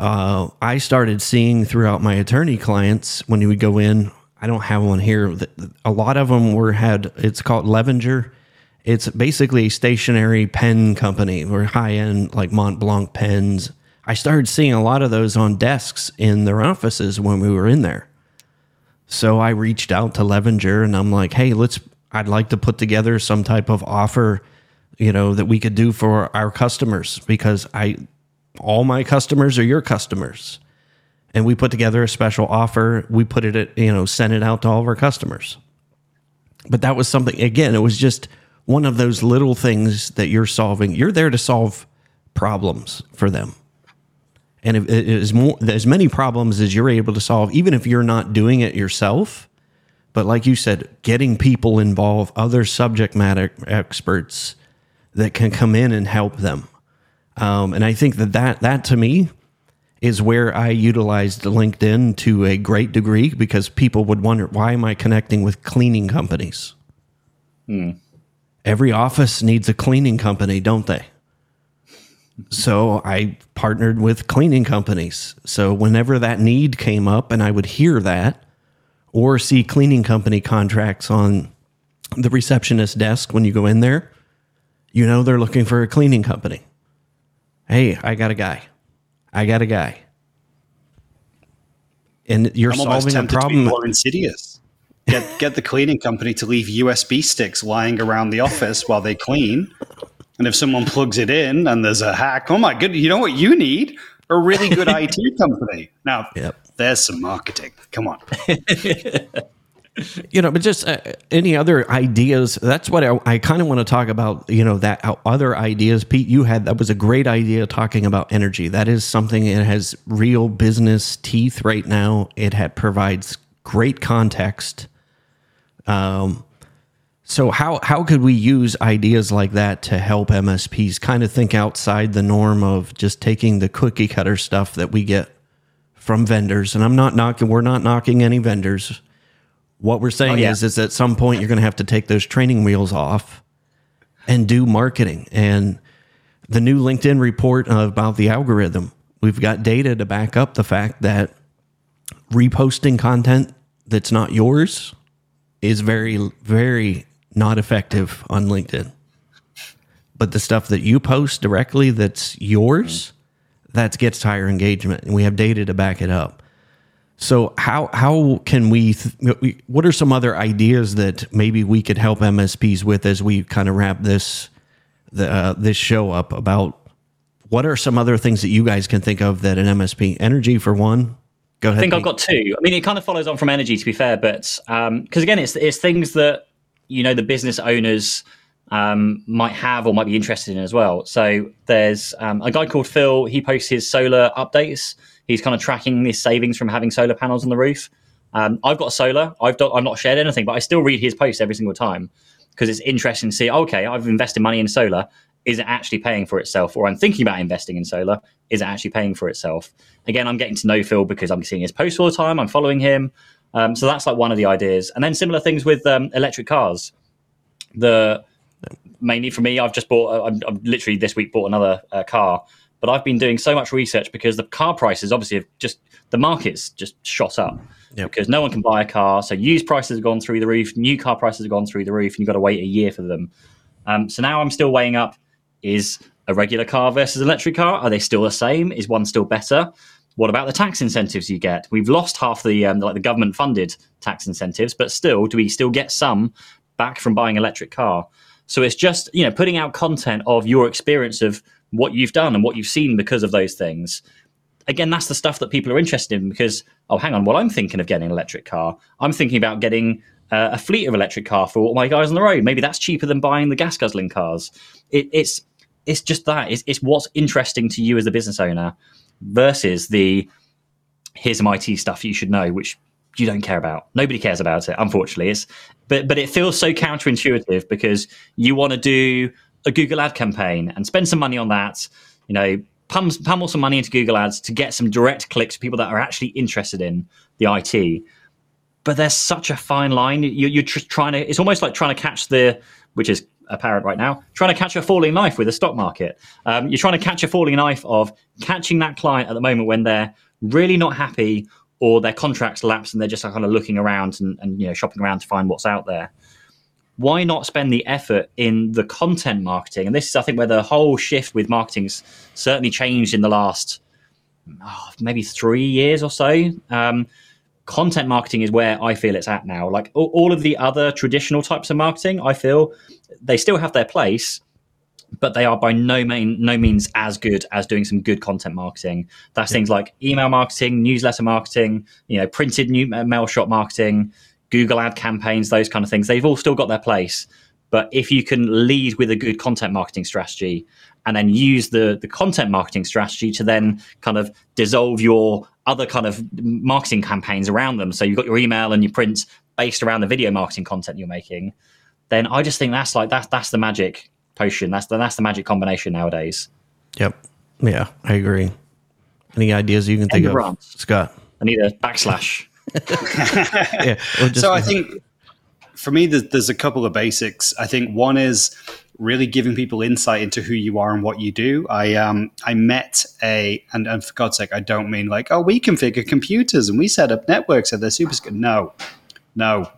uh, I started seeing throughout my attorney clients when you would go in. I don't have one here. A lot of them were had. It's called Levenger. It's basically a stationary pen company or high end like Mont Blanc pens. I started seeing a lot of those on desks in their offices when we were in there. So I reached out to Levenger and I'm like, hey, let's I'd like to put together some type of offer, you know, that we could do for our customers because I all my customers are your customers. And we put together a special offer. We put it at, you know, sent it out to all of our customers. But that was something again, it was just one of those little things that you're solving. You're there to solve problems for them. And more as many problems as you're able to solve, even if you're not doing it yourself, but like you said, getting people involved, other subject matter experts that can come in and help them. Um, and I think that, that that to me is where I utilized LinkedIn to a great degree because people would wonder why am I connecting with cleaning companies? Hmm. Every office needs a cleaning company, don't they? So I partnered with cleaning companies. So whenever that need came up and I would hear that, or see cleaning company contracts on the receptionist desk when you go in there, you know they're looking for a cleaning company. Hey, I got a guy. I got a guy. And you're I'm solving a problem. more insidious. Get get the cleaning company to leave USB sticks lying around the office while they clean. And if someone plugs it in and there's a hack, oh my good, you know what you need? A really good IT company. Now, yep. there's some marketing. Come on. you know, but just uh, any other ideas? That's what I, I kind of want to talk about. You know, that uh, other ideas, Pete. You had that was a great idea talking about energy. That is something that has real business teeth right now. It had, provides great context. Um, so how how could we use ideas like that to help MSPs kind of think outside the norm of just taking the cookie cutter stuff that we get from vendors? And I'm not knocking we're not knocking any vendors. What we're saying oh, yeah. is is at some point you're going to have to take those training wheels off and do marketing. And the new LinkedIn report about the algorithm, we've got data to back up the fact that reposting content that's not yours is very very not effective on LinkedIn. But the stuff that you post directly that's yours, that gets higher engagement, and we have data to back it up. So how how can we? Th- what are some other ideas that maybe we could help MSPs with as we kind of wrap this the, uh, this show up about? What are some other things that you guys can think of that an MSP energy for one? Go ahead. I think I've got two. I mean, it kind of follows on from energy, to be fair, but because um, again, it's it's things that you know the business owners um, might have or might be interested in as well. So there's um, a guy called Phil. He posts his solar updates. He's kind of tracking his savings from having solar panels on the roof. Um, I've got solar. I've done, I've not shared anything, but I still read his posts every single time because it's interesting to see. Okay, I've invested money in solar. Is it actually paying for itself? Or I'm thinking about investing in solar. Is it actually paying for itself? Again, I'm getting to know Phil because I'm seeing his posts all the time. I'm following him. Um, so that's like one of the ideas. And then similar things with um, electric cars. The mainly for me, I've just bought. I've, I've literally this week bought another uh, car, but I've been doing so much research because the car prices obviously have just the market's just shot up yep. because no one can buy a car. So used prices have gone through the roof, new car prices have gone through the roof, and you've got to wait a year for them. Um, so now I'm still weighing up: is a regular car versus an electric car? Are they still the same? Is one still better? What about the tax incentives you get? We've lost half the um, like the government funded tax incentives, but still, do we still get some back from buying electric car? So it's just you know putting out content of your experience of what you've done and what you've seen because of those things. Again, that's the stuff that people are interested in because oh, hang on, well, I'm thinking of getting an electric car. I'm thinking about getting uh, a fleet of electric car for all my guys on the road. Maybe that's cheaper than buying the gas guzzling cars. It, it's it's just that. It's, it's what's interesting to you as a business owner versus the here's some IT stuff you should know, which you don't care about. Nobody cares about it, unfortunately. It's, but but it feels so counterintuitive because you want to do a Google ad campaign and spend some money on that. You know, pummel some money into Google ads to get some direct clicks to people that are actually interested in the IT. But there's such a fine line. You, you're tr- trying to, it's almost like trying to catch the, which is apparent right now, trying to catch a falling knife with the stock market. Um, you're trying to catch a falling knife of catching that client at the moment when they're really not happy or their contracts lapse and they're just kind of looking around and, and you know shopping around to find what's out there why not spend the effort in the content marketing? And this is, I think, where the whole shift with marketing's certainly changed in the last oh, maybe three years or so. Um, content marketing is where I feel it's at now. Like all, all of the other traditional types of marketing, I feel they still have their place, but they are by no main no means as good as doing some good content marketing. That's yeah. things like email marketing, newsletter marketing, you know, printed new uh, mail shot marketing, Google ad campaigns, those kind of things. They've all still got their place. But if you can lead with a good content marketing strategy and then use the, the content marketing strategy to then kind of dissolve your other kind of marketing campaigns around them. So you've got your email and your print based around the video marketing content you're making. Then I just think that's like that's that's the magic potion. That's the that's the magic combination nowadays. Yep. Yeah, I agree. Any ideas you can think of, Scott? I need a backslash. yeah. So I think for me, there's, there's a couple of basics. I think one is really giving people insight into who you are and what you do. I um I met a and, and for God's sake, I don't mean like oh we configure computers and we set up networks and they're super good. No, no.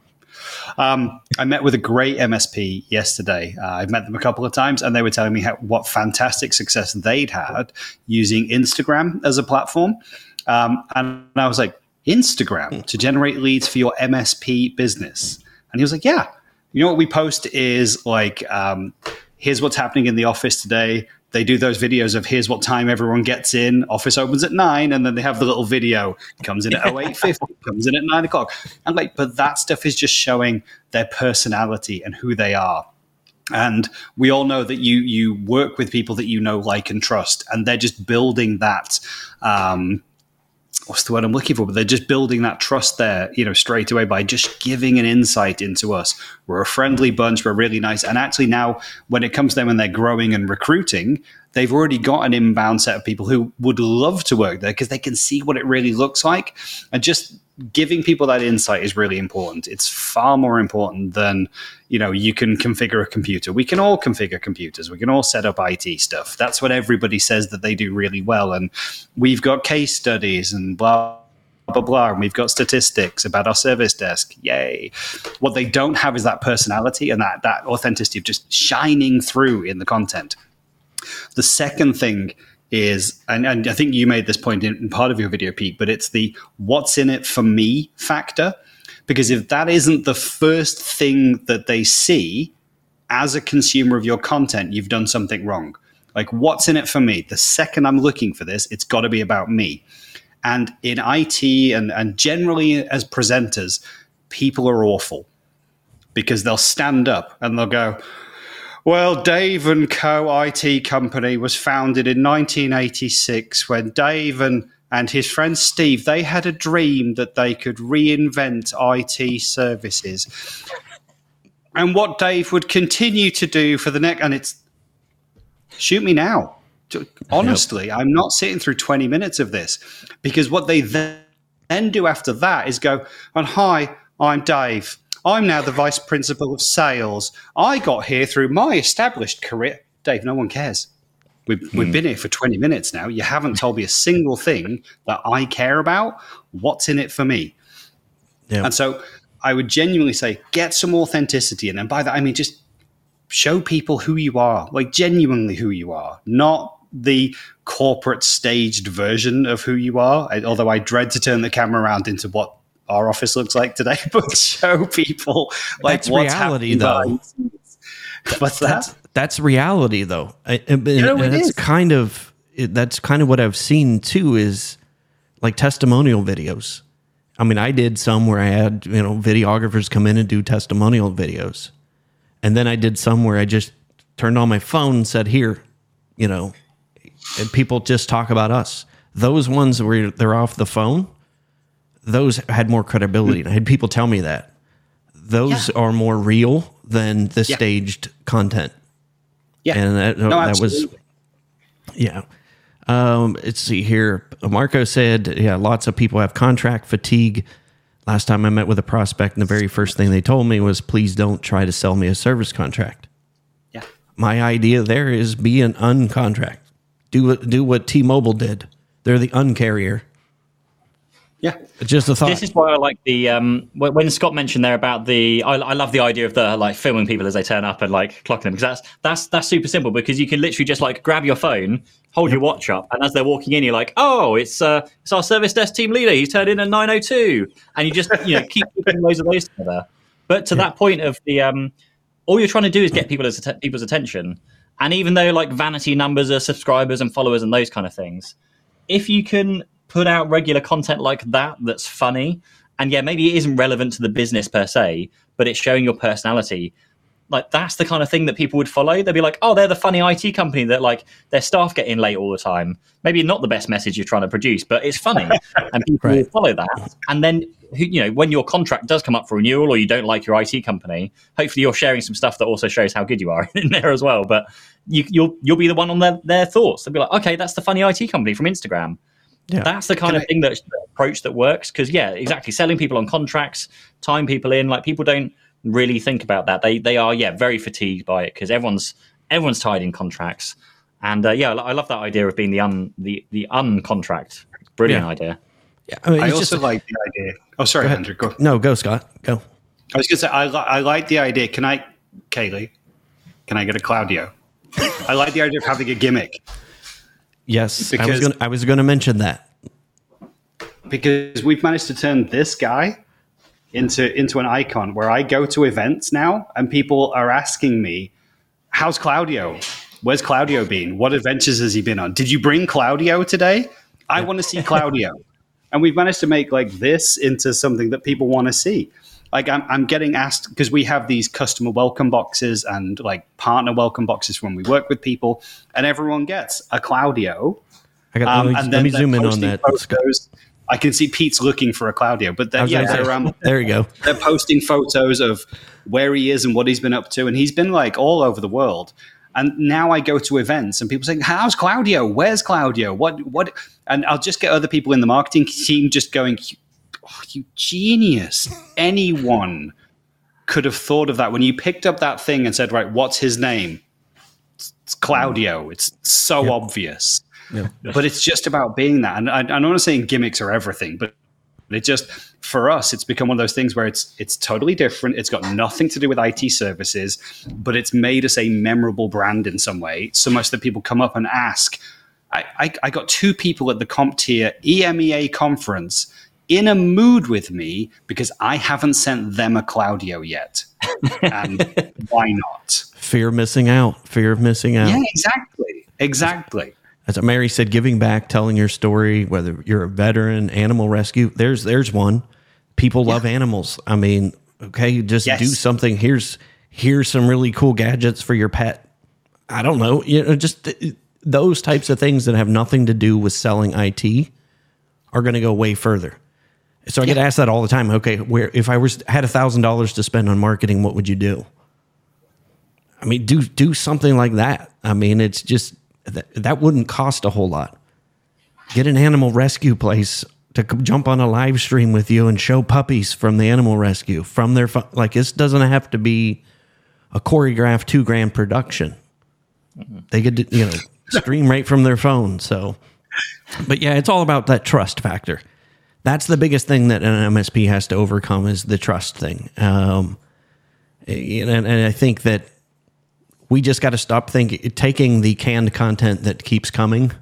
Um, I met with a great MSP yesterday. Uh, I've met them a couple of times, and they were telling me how, what fantastic success they'd had using Instagram as a platform. Um, and I was like, Instagram to generate leads for your MSP business? And he was like, Yeah. You know what we post is like, um, here's what's happening in the office today. They do those videos of here's what time everyone gets in. Office opens at nine, and then they have the little video comes in at 0850, comes in at nine o'clock. And like, but that stuff is just showing their personality and who they are. And we all know that you you work with people that you know, like, and trust, and they're just building that um, what's the word I'm looking for? But they're just building that trust there, you know, straight away by just giving an insight into us. We're a friendly bunch. We're really nice. And actually, now when it comes to them when they're growing and recruiting, they've already got an inbound set of people who would love to work there because they can see what it really looks like. And just giving people that insight is really important. It's far more important than, you know, you can configure a computer. We can all configure computers. We can all set up IT stuff. That's what everybody says that they do really well. And we've got case studies and blah blah blah and we've got statistics about our service desk yay what they don't have is that personality and that that authenticity of just shining through in the content the second thing is, and, and I think you made this point in, part of your video, Pete, but it's the what's in it for me factor. Because if that isn't the first thing that they see as a consumer of your content, you've done something wrong. Like, what's in it for me? The second I'm looking for this, it's got to be about me. And in IT and, and generally as presenters, people are awful because they'll stand up and they'll go, well, Dave and Co. IT company was founded in 1986 when Dave and and his friend Steve they had a dream that they could reinvent IT services. And what Dave would continue to do for the next and it's shoot me now. Honestly, I'm not sitting through 20 minutes of this because what they then do after that is go, and hi, I'm Dave. I'm now the vice principal of sales. I got here through my established career. Dave, no one cares. We've, hmm. we've been here for 20 minutes now. You haven't told me a single thing that I care about. What's in it for me? Yeah. And so I would genuinely say get some authenticity. And then by that, I mean just show people who you are, like genuinely who you are, not the corporate staged version of who you are. I, although I dread to turn the camera around into what our office looks like today, but show people like that's what's reality though. What's that? That's, that's reality though. I, and, you know, and that's is. kind of that's kind of what I've seen too is like testimonial videos. I mean, I did some where I had you know videographers come in and do testimonial videos, and then I did some where I just turned on my phone and said, "Here, you know," and people just talk about us. Those ones where they're off the phone, those had more credibility. Mm. I had people tell me that. Those yeah. are more real than the yeah. staged content. Yeah. and that No, that was yeah. Um, let's see here. Marco said, yeah, lots of people have contract fatigue. Last time I met with a prospect, and the very first thing they told me was, please don't try to sell me a service contract. Yeah. My idea there is be an uncontract. Do do what T-Mobile did. They're the uncarrier. Yeah. Just a thought. This is why I like the um when when Scott mentioned there about the I, I love the idea of the like filming people as they turn up and like clocking them because that's that's that's super simple because you can literally just like grab your phone, hold your watch up, and as they're walking in, you're like, oh, it's uh it's our service desk team leader. He's turned in at nine oh two, and you just you know keep keeping loads of those together. But to that point of the um, all you're trying to do is get people as people's attention, and even though like vanity numbers are subscribers and followers and those kind of things, if you can put out regular content like that that's funny. And yeah maybe it isn't relevant to the business per se but it's showing your personality. Like that's the kind of thing that people would follow. They'd be like oh they're the funny it company that like their staff get in late all the time. Maybe not the best message you're trying to produce but it's funny. And people will Right. follow that. And then you know when your contract does come up for renewal or you don't like your it company hopefully you're sharing some stuff that also shows how good you are in there as well. But you, you'll you'll be the one on their, their thoughts. They'll be like okay that's the funny it company from instagram Yeah. that's the kind Can of I- thing that approach that works because yeah exactly selling people on contracts time people in like people don't really think about that they they are yeah very fatigued by it because everyone's everyone's tied in contracts and uh, yeah I love that idea of being the un the the uncontract brilliant Yeah. idea Yeah, I, mean, I also just- like the idea. Oh, sorry, ahead. Andrew. Go. no, go Scott, go. I was going to say I, li- I like the idea. Can I, Kaylee? Can I get a Claudio? I like the idea of having a gimmick Yes, I was Because- going. I was going to mention that. because we've managed to turn this guy into into an icon. Where I go to events now, and people are asking me, "How's Claudio? Where's Claudio been? What adventures has he been on? Did you bring Claudio today? I want to see Claudio." and we've managed to make like this into something that people want to see. Like I'm, I'm getting asked because we have these customer welcome boxes and like partner welcome boxes when we work with people, and everyone gets a Claudio. I got. Um, let me, and let me zoom in on that. Photos. I can see Pete's looking for a Claudio, but then yeah, they're, um, there you go. they're posting photos of where he is and what he's been up to, and he's been like all over the world. And now I go to events and people saying, "How's Claudio? Where's Claudio? What? What?" And I'll just get other people in the marketing team just going, oh, "You genius! Anyone could have thought of that when you picked up that thing and said, right, what's his name? It's Claudio. Mm. It's so obvious." Yeah. But it's just about being that. And I, I'm not saying gimmicks are everything, but it just for us, it's become one of those things where it's it's totally different. It's got nothing to do with IT services, but it's made us a memorable brand in some way. So much that people come up and ask. I, I, I got two people at the CompTIA EMEA conference in a mood with me because I haven't sent them a Claudio yet. And why not? Fear of missing out. Fear of missing out. Yeah, exactly. Exactly. As Mary said, giving back, telling your story, whether you're a veteran, animal rescue. There's there's one. People love animals. I mean, okay, just Yes. do something. Here's here's some really cool gadgets for your pet. I don't know, you know, just those types of things that have nothing to do with selling IT are going to go way further. So I get asked that all the time. Okay, where if I was had a thousand dollars to spend on marketing, what would you do? I mean, do do something like that. I mean, it's just that, that wouldn't cost a whole lot. Get an animal rescue place to jump on a live stream with you and show puppies from the animal rescue from their phone. Like this doesn't have to be a choreographed two grand production. They could you know stream right from their phone. So, but yeah, it's all about that trust factor. That's the biggest thing that an MSP has to overcome is the trust thing. Um, and, and I think that we just got to stop thinking taking the canned content that keeps coming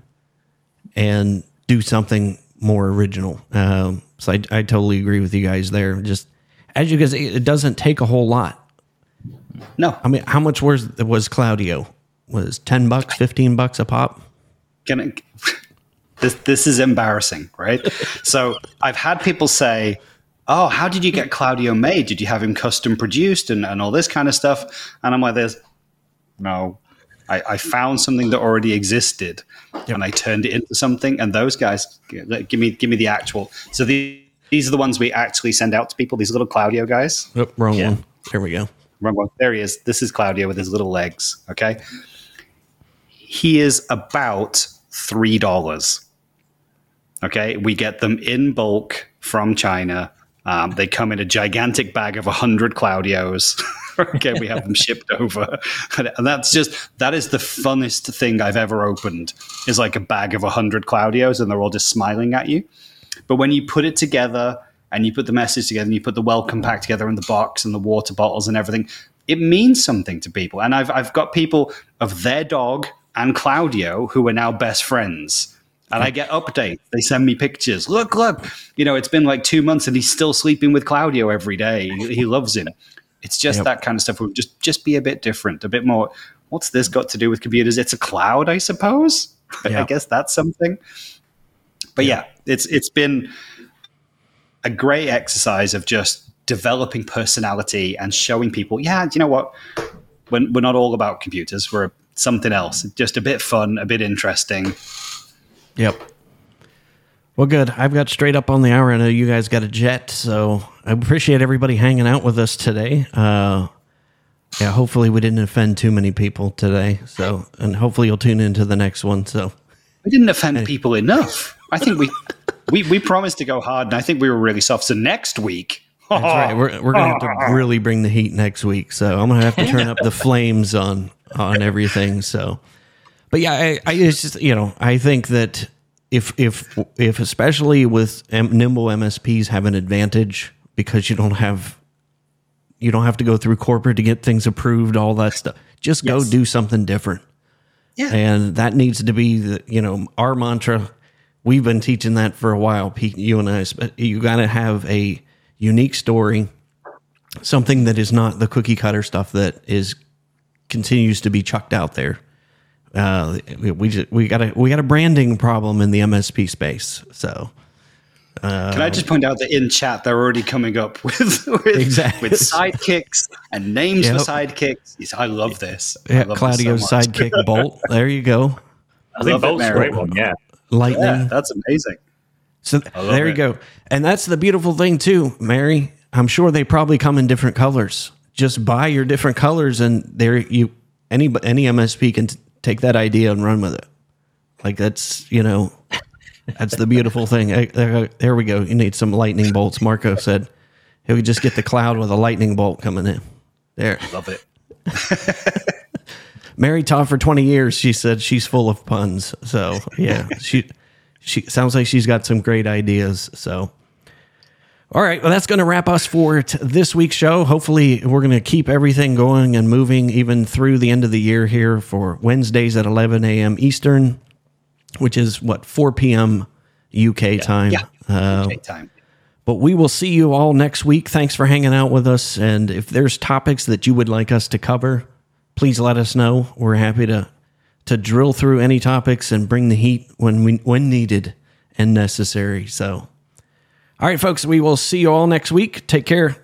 and do something more original. Um, so I, I totally agree with you guys there. Just as you guys, it doesn't take a whole lot. No, I mean, how much was was Claudio? Was ten bucks, fifteen bucks a pop? can I, this this is embarrassing, right? so I've had people say, "Oh, how did you get Claudio made? Did you have him custom produced and, and all this kind of stuff?" And I'm like, "There's no." I, I found something that already existed, and I turned it into something. And those guys, give me give me the actual. So the, these are the ones we actually send out to people. These little Claudio guys. Oh, wrong Yeah. one. There we go. Remember, there he is. This is Claudio with his little legs. Okay. he is about three dollars. Okay, we get them in bulk from China. Um, they come in a gigantic bag of hundred Claudios. okay, we have them shipped over, and that's just that is the funnest thing I've ever opened. Is like a bag of hundred Claudios, and they're all just smiling at you. But when you put it together and you put the message together and you put the welcome pack together and the box and the water bottles and everything, it means something to people. And I've I've got people of their dog and Claudio who are now best friends. And I get updates. They send me pictures. Look, look. You know, it's been like two months and he's still sleeping with Claudio every day. He, loves him. It's just Yep. that kind of stuff. Would just just be a bit different, a bit more. What's this got to do with computers? It's a cloud, I suppose. Yeah. I guess that's something. But yeah, it's it's been a great exercise of just developing personality and showing people, yeah, you know what? We're not all about computers. We're something else. Just a bit fun, a bit interesting. Yep. Well, good. I've got straight up on the hour. I know you guys got a jet, so I appreciate everybody hanging out with us today. Uh, yeah, hopefully we didn't offend too many people today. So, and hopefully you'll tune into the next one. So, We didn't offend people enough. I think we, we we promised to go hard, and I think we were really soft. So next week, that's right. We're, we're gonna have to really bring the heat next week. So I'm gonna have to turn up the flames on on everything. So, but yeah, I, I it's just you know I think that if if if especially with M- nimble MSPs have an advantage because you don't have you don't have to go through corporate to get things approved, all that stuff. Just go Yes. do something different. Yeah. And that needs to be the, you know, our mantra. We've been teaching that for a while, Pete, you and I. But you got to have a unique story, something that is not the cookie cutter stuff that is continues to be chucked out there. Uh, we we, just, we got a we got a branding problem in the MSP space. So Can I just point out that in chat they're already coming up with with, Exactly. with sidekicks and names Yep. for sidekicks? Yes, I love this. Yeah, love this Claudio's so sidekick Bolt. There you go. I think love it, Bolt's a great one. Yeah. Lightning. Yeah, that's amazing. So there you go. And that's the beautiful thing too, Mary. I'm sure they probably come in different colors. Just buy your different colors and there you any any MSP can t- take that idea and run with it. Like that's, you know, that's the beautiful thing. Eh, There, there we go. You need some lightning bolts. Marco said he would just get the cloud with a lightning bolt coming in. There. Love it. Mary taught for 20 years. She said she's full of puns. So, yeah, she she sounds like she's got some great ideas. So, all right, well, that's going to wrap us for t- this week's show. Hopefully, we're going to keep everything going and moving even through the end of the year here for Wednesdays at 11 a.m. Eastern, which is what 4 p.m. UK time. Yeah. Uh, Okay, time. but we will see you all next week. Thanks for hanging out with us. And if there's topics that you would like us to cover, please let us know. We're happy to to drill through any topics and bring the heat when we when needed and necessary. So, all right, folks, we will see you all next week. Take care.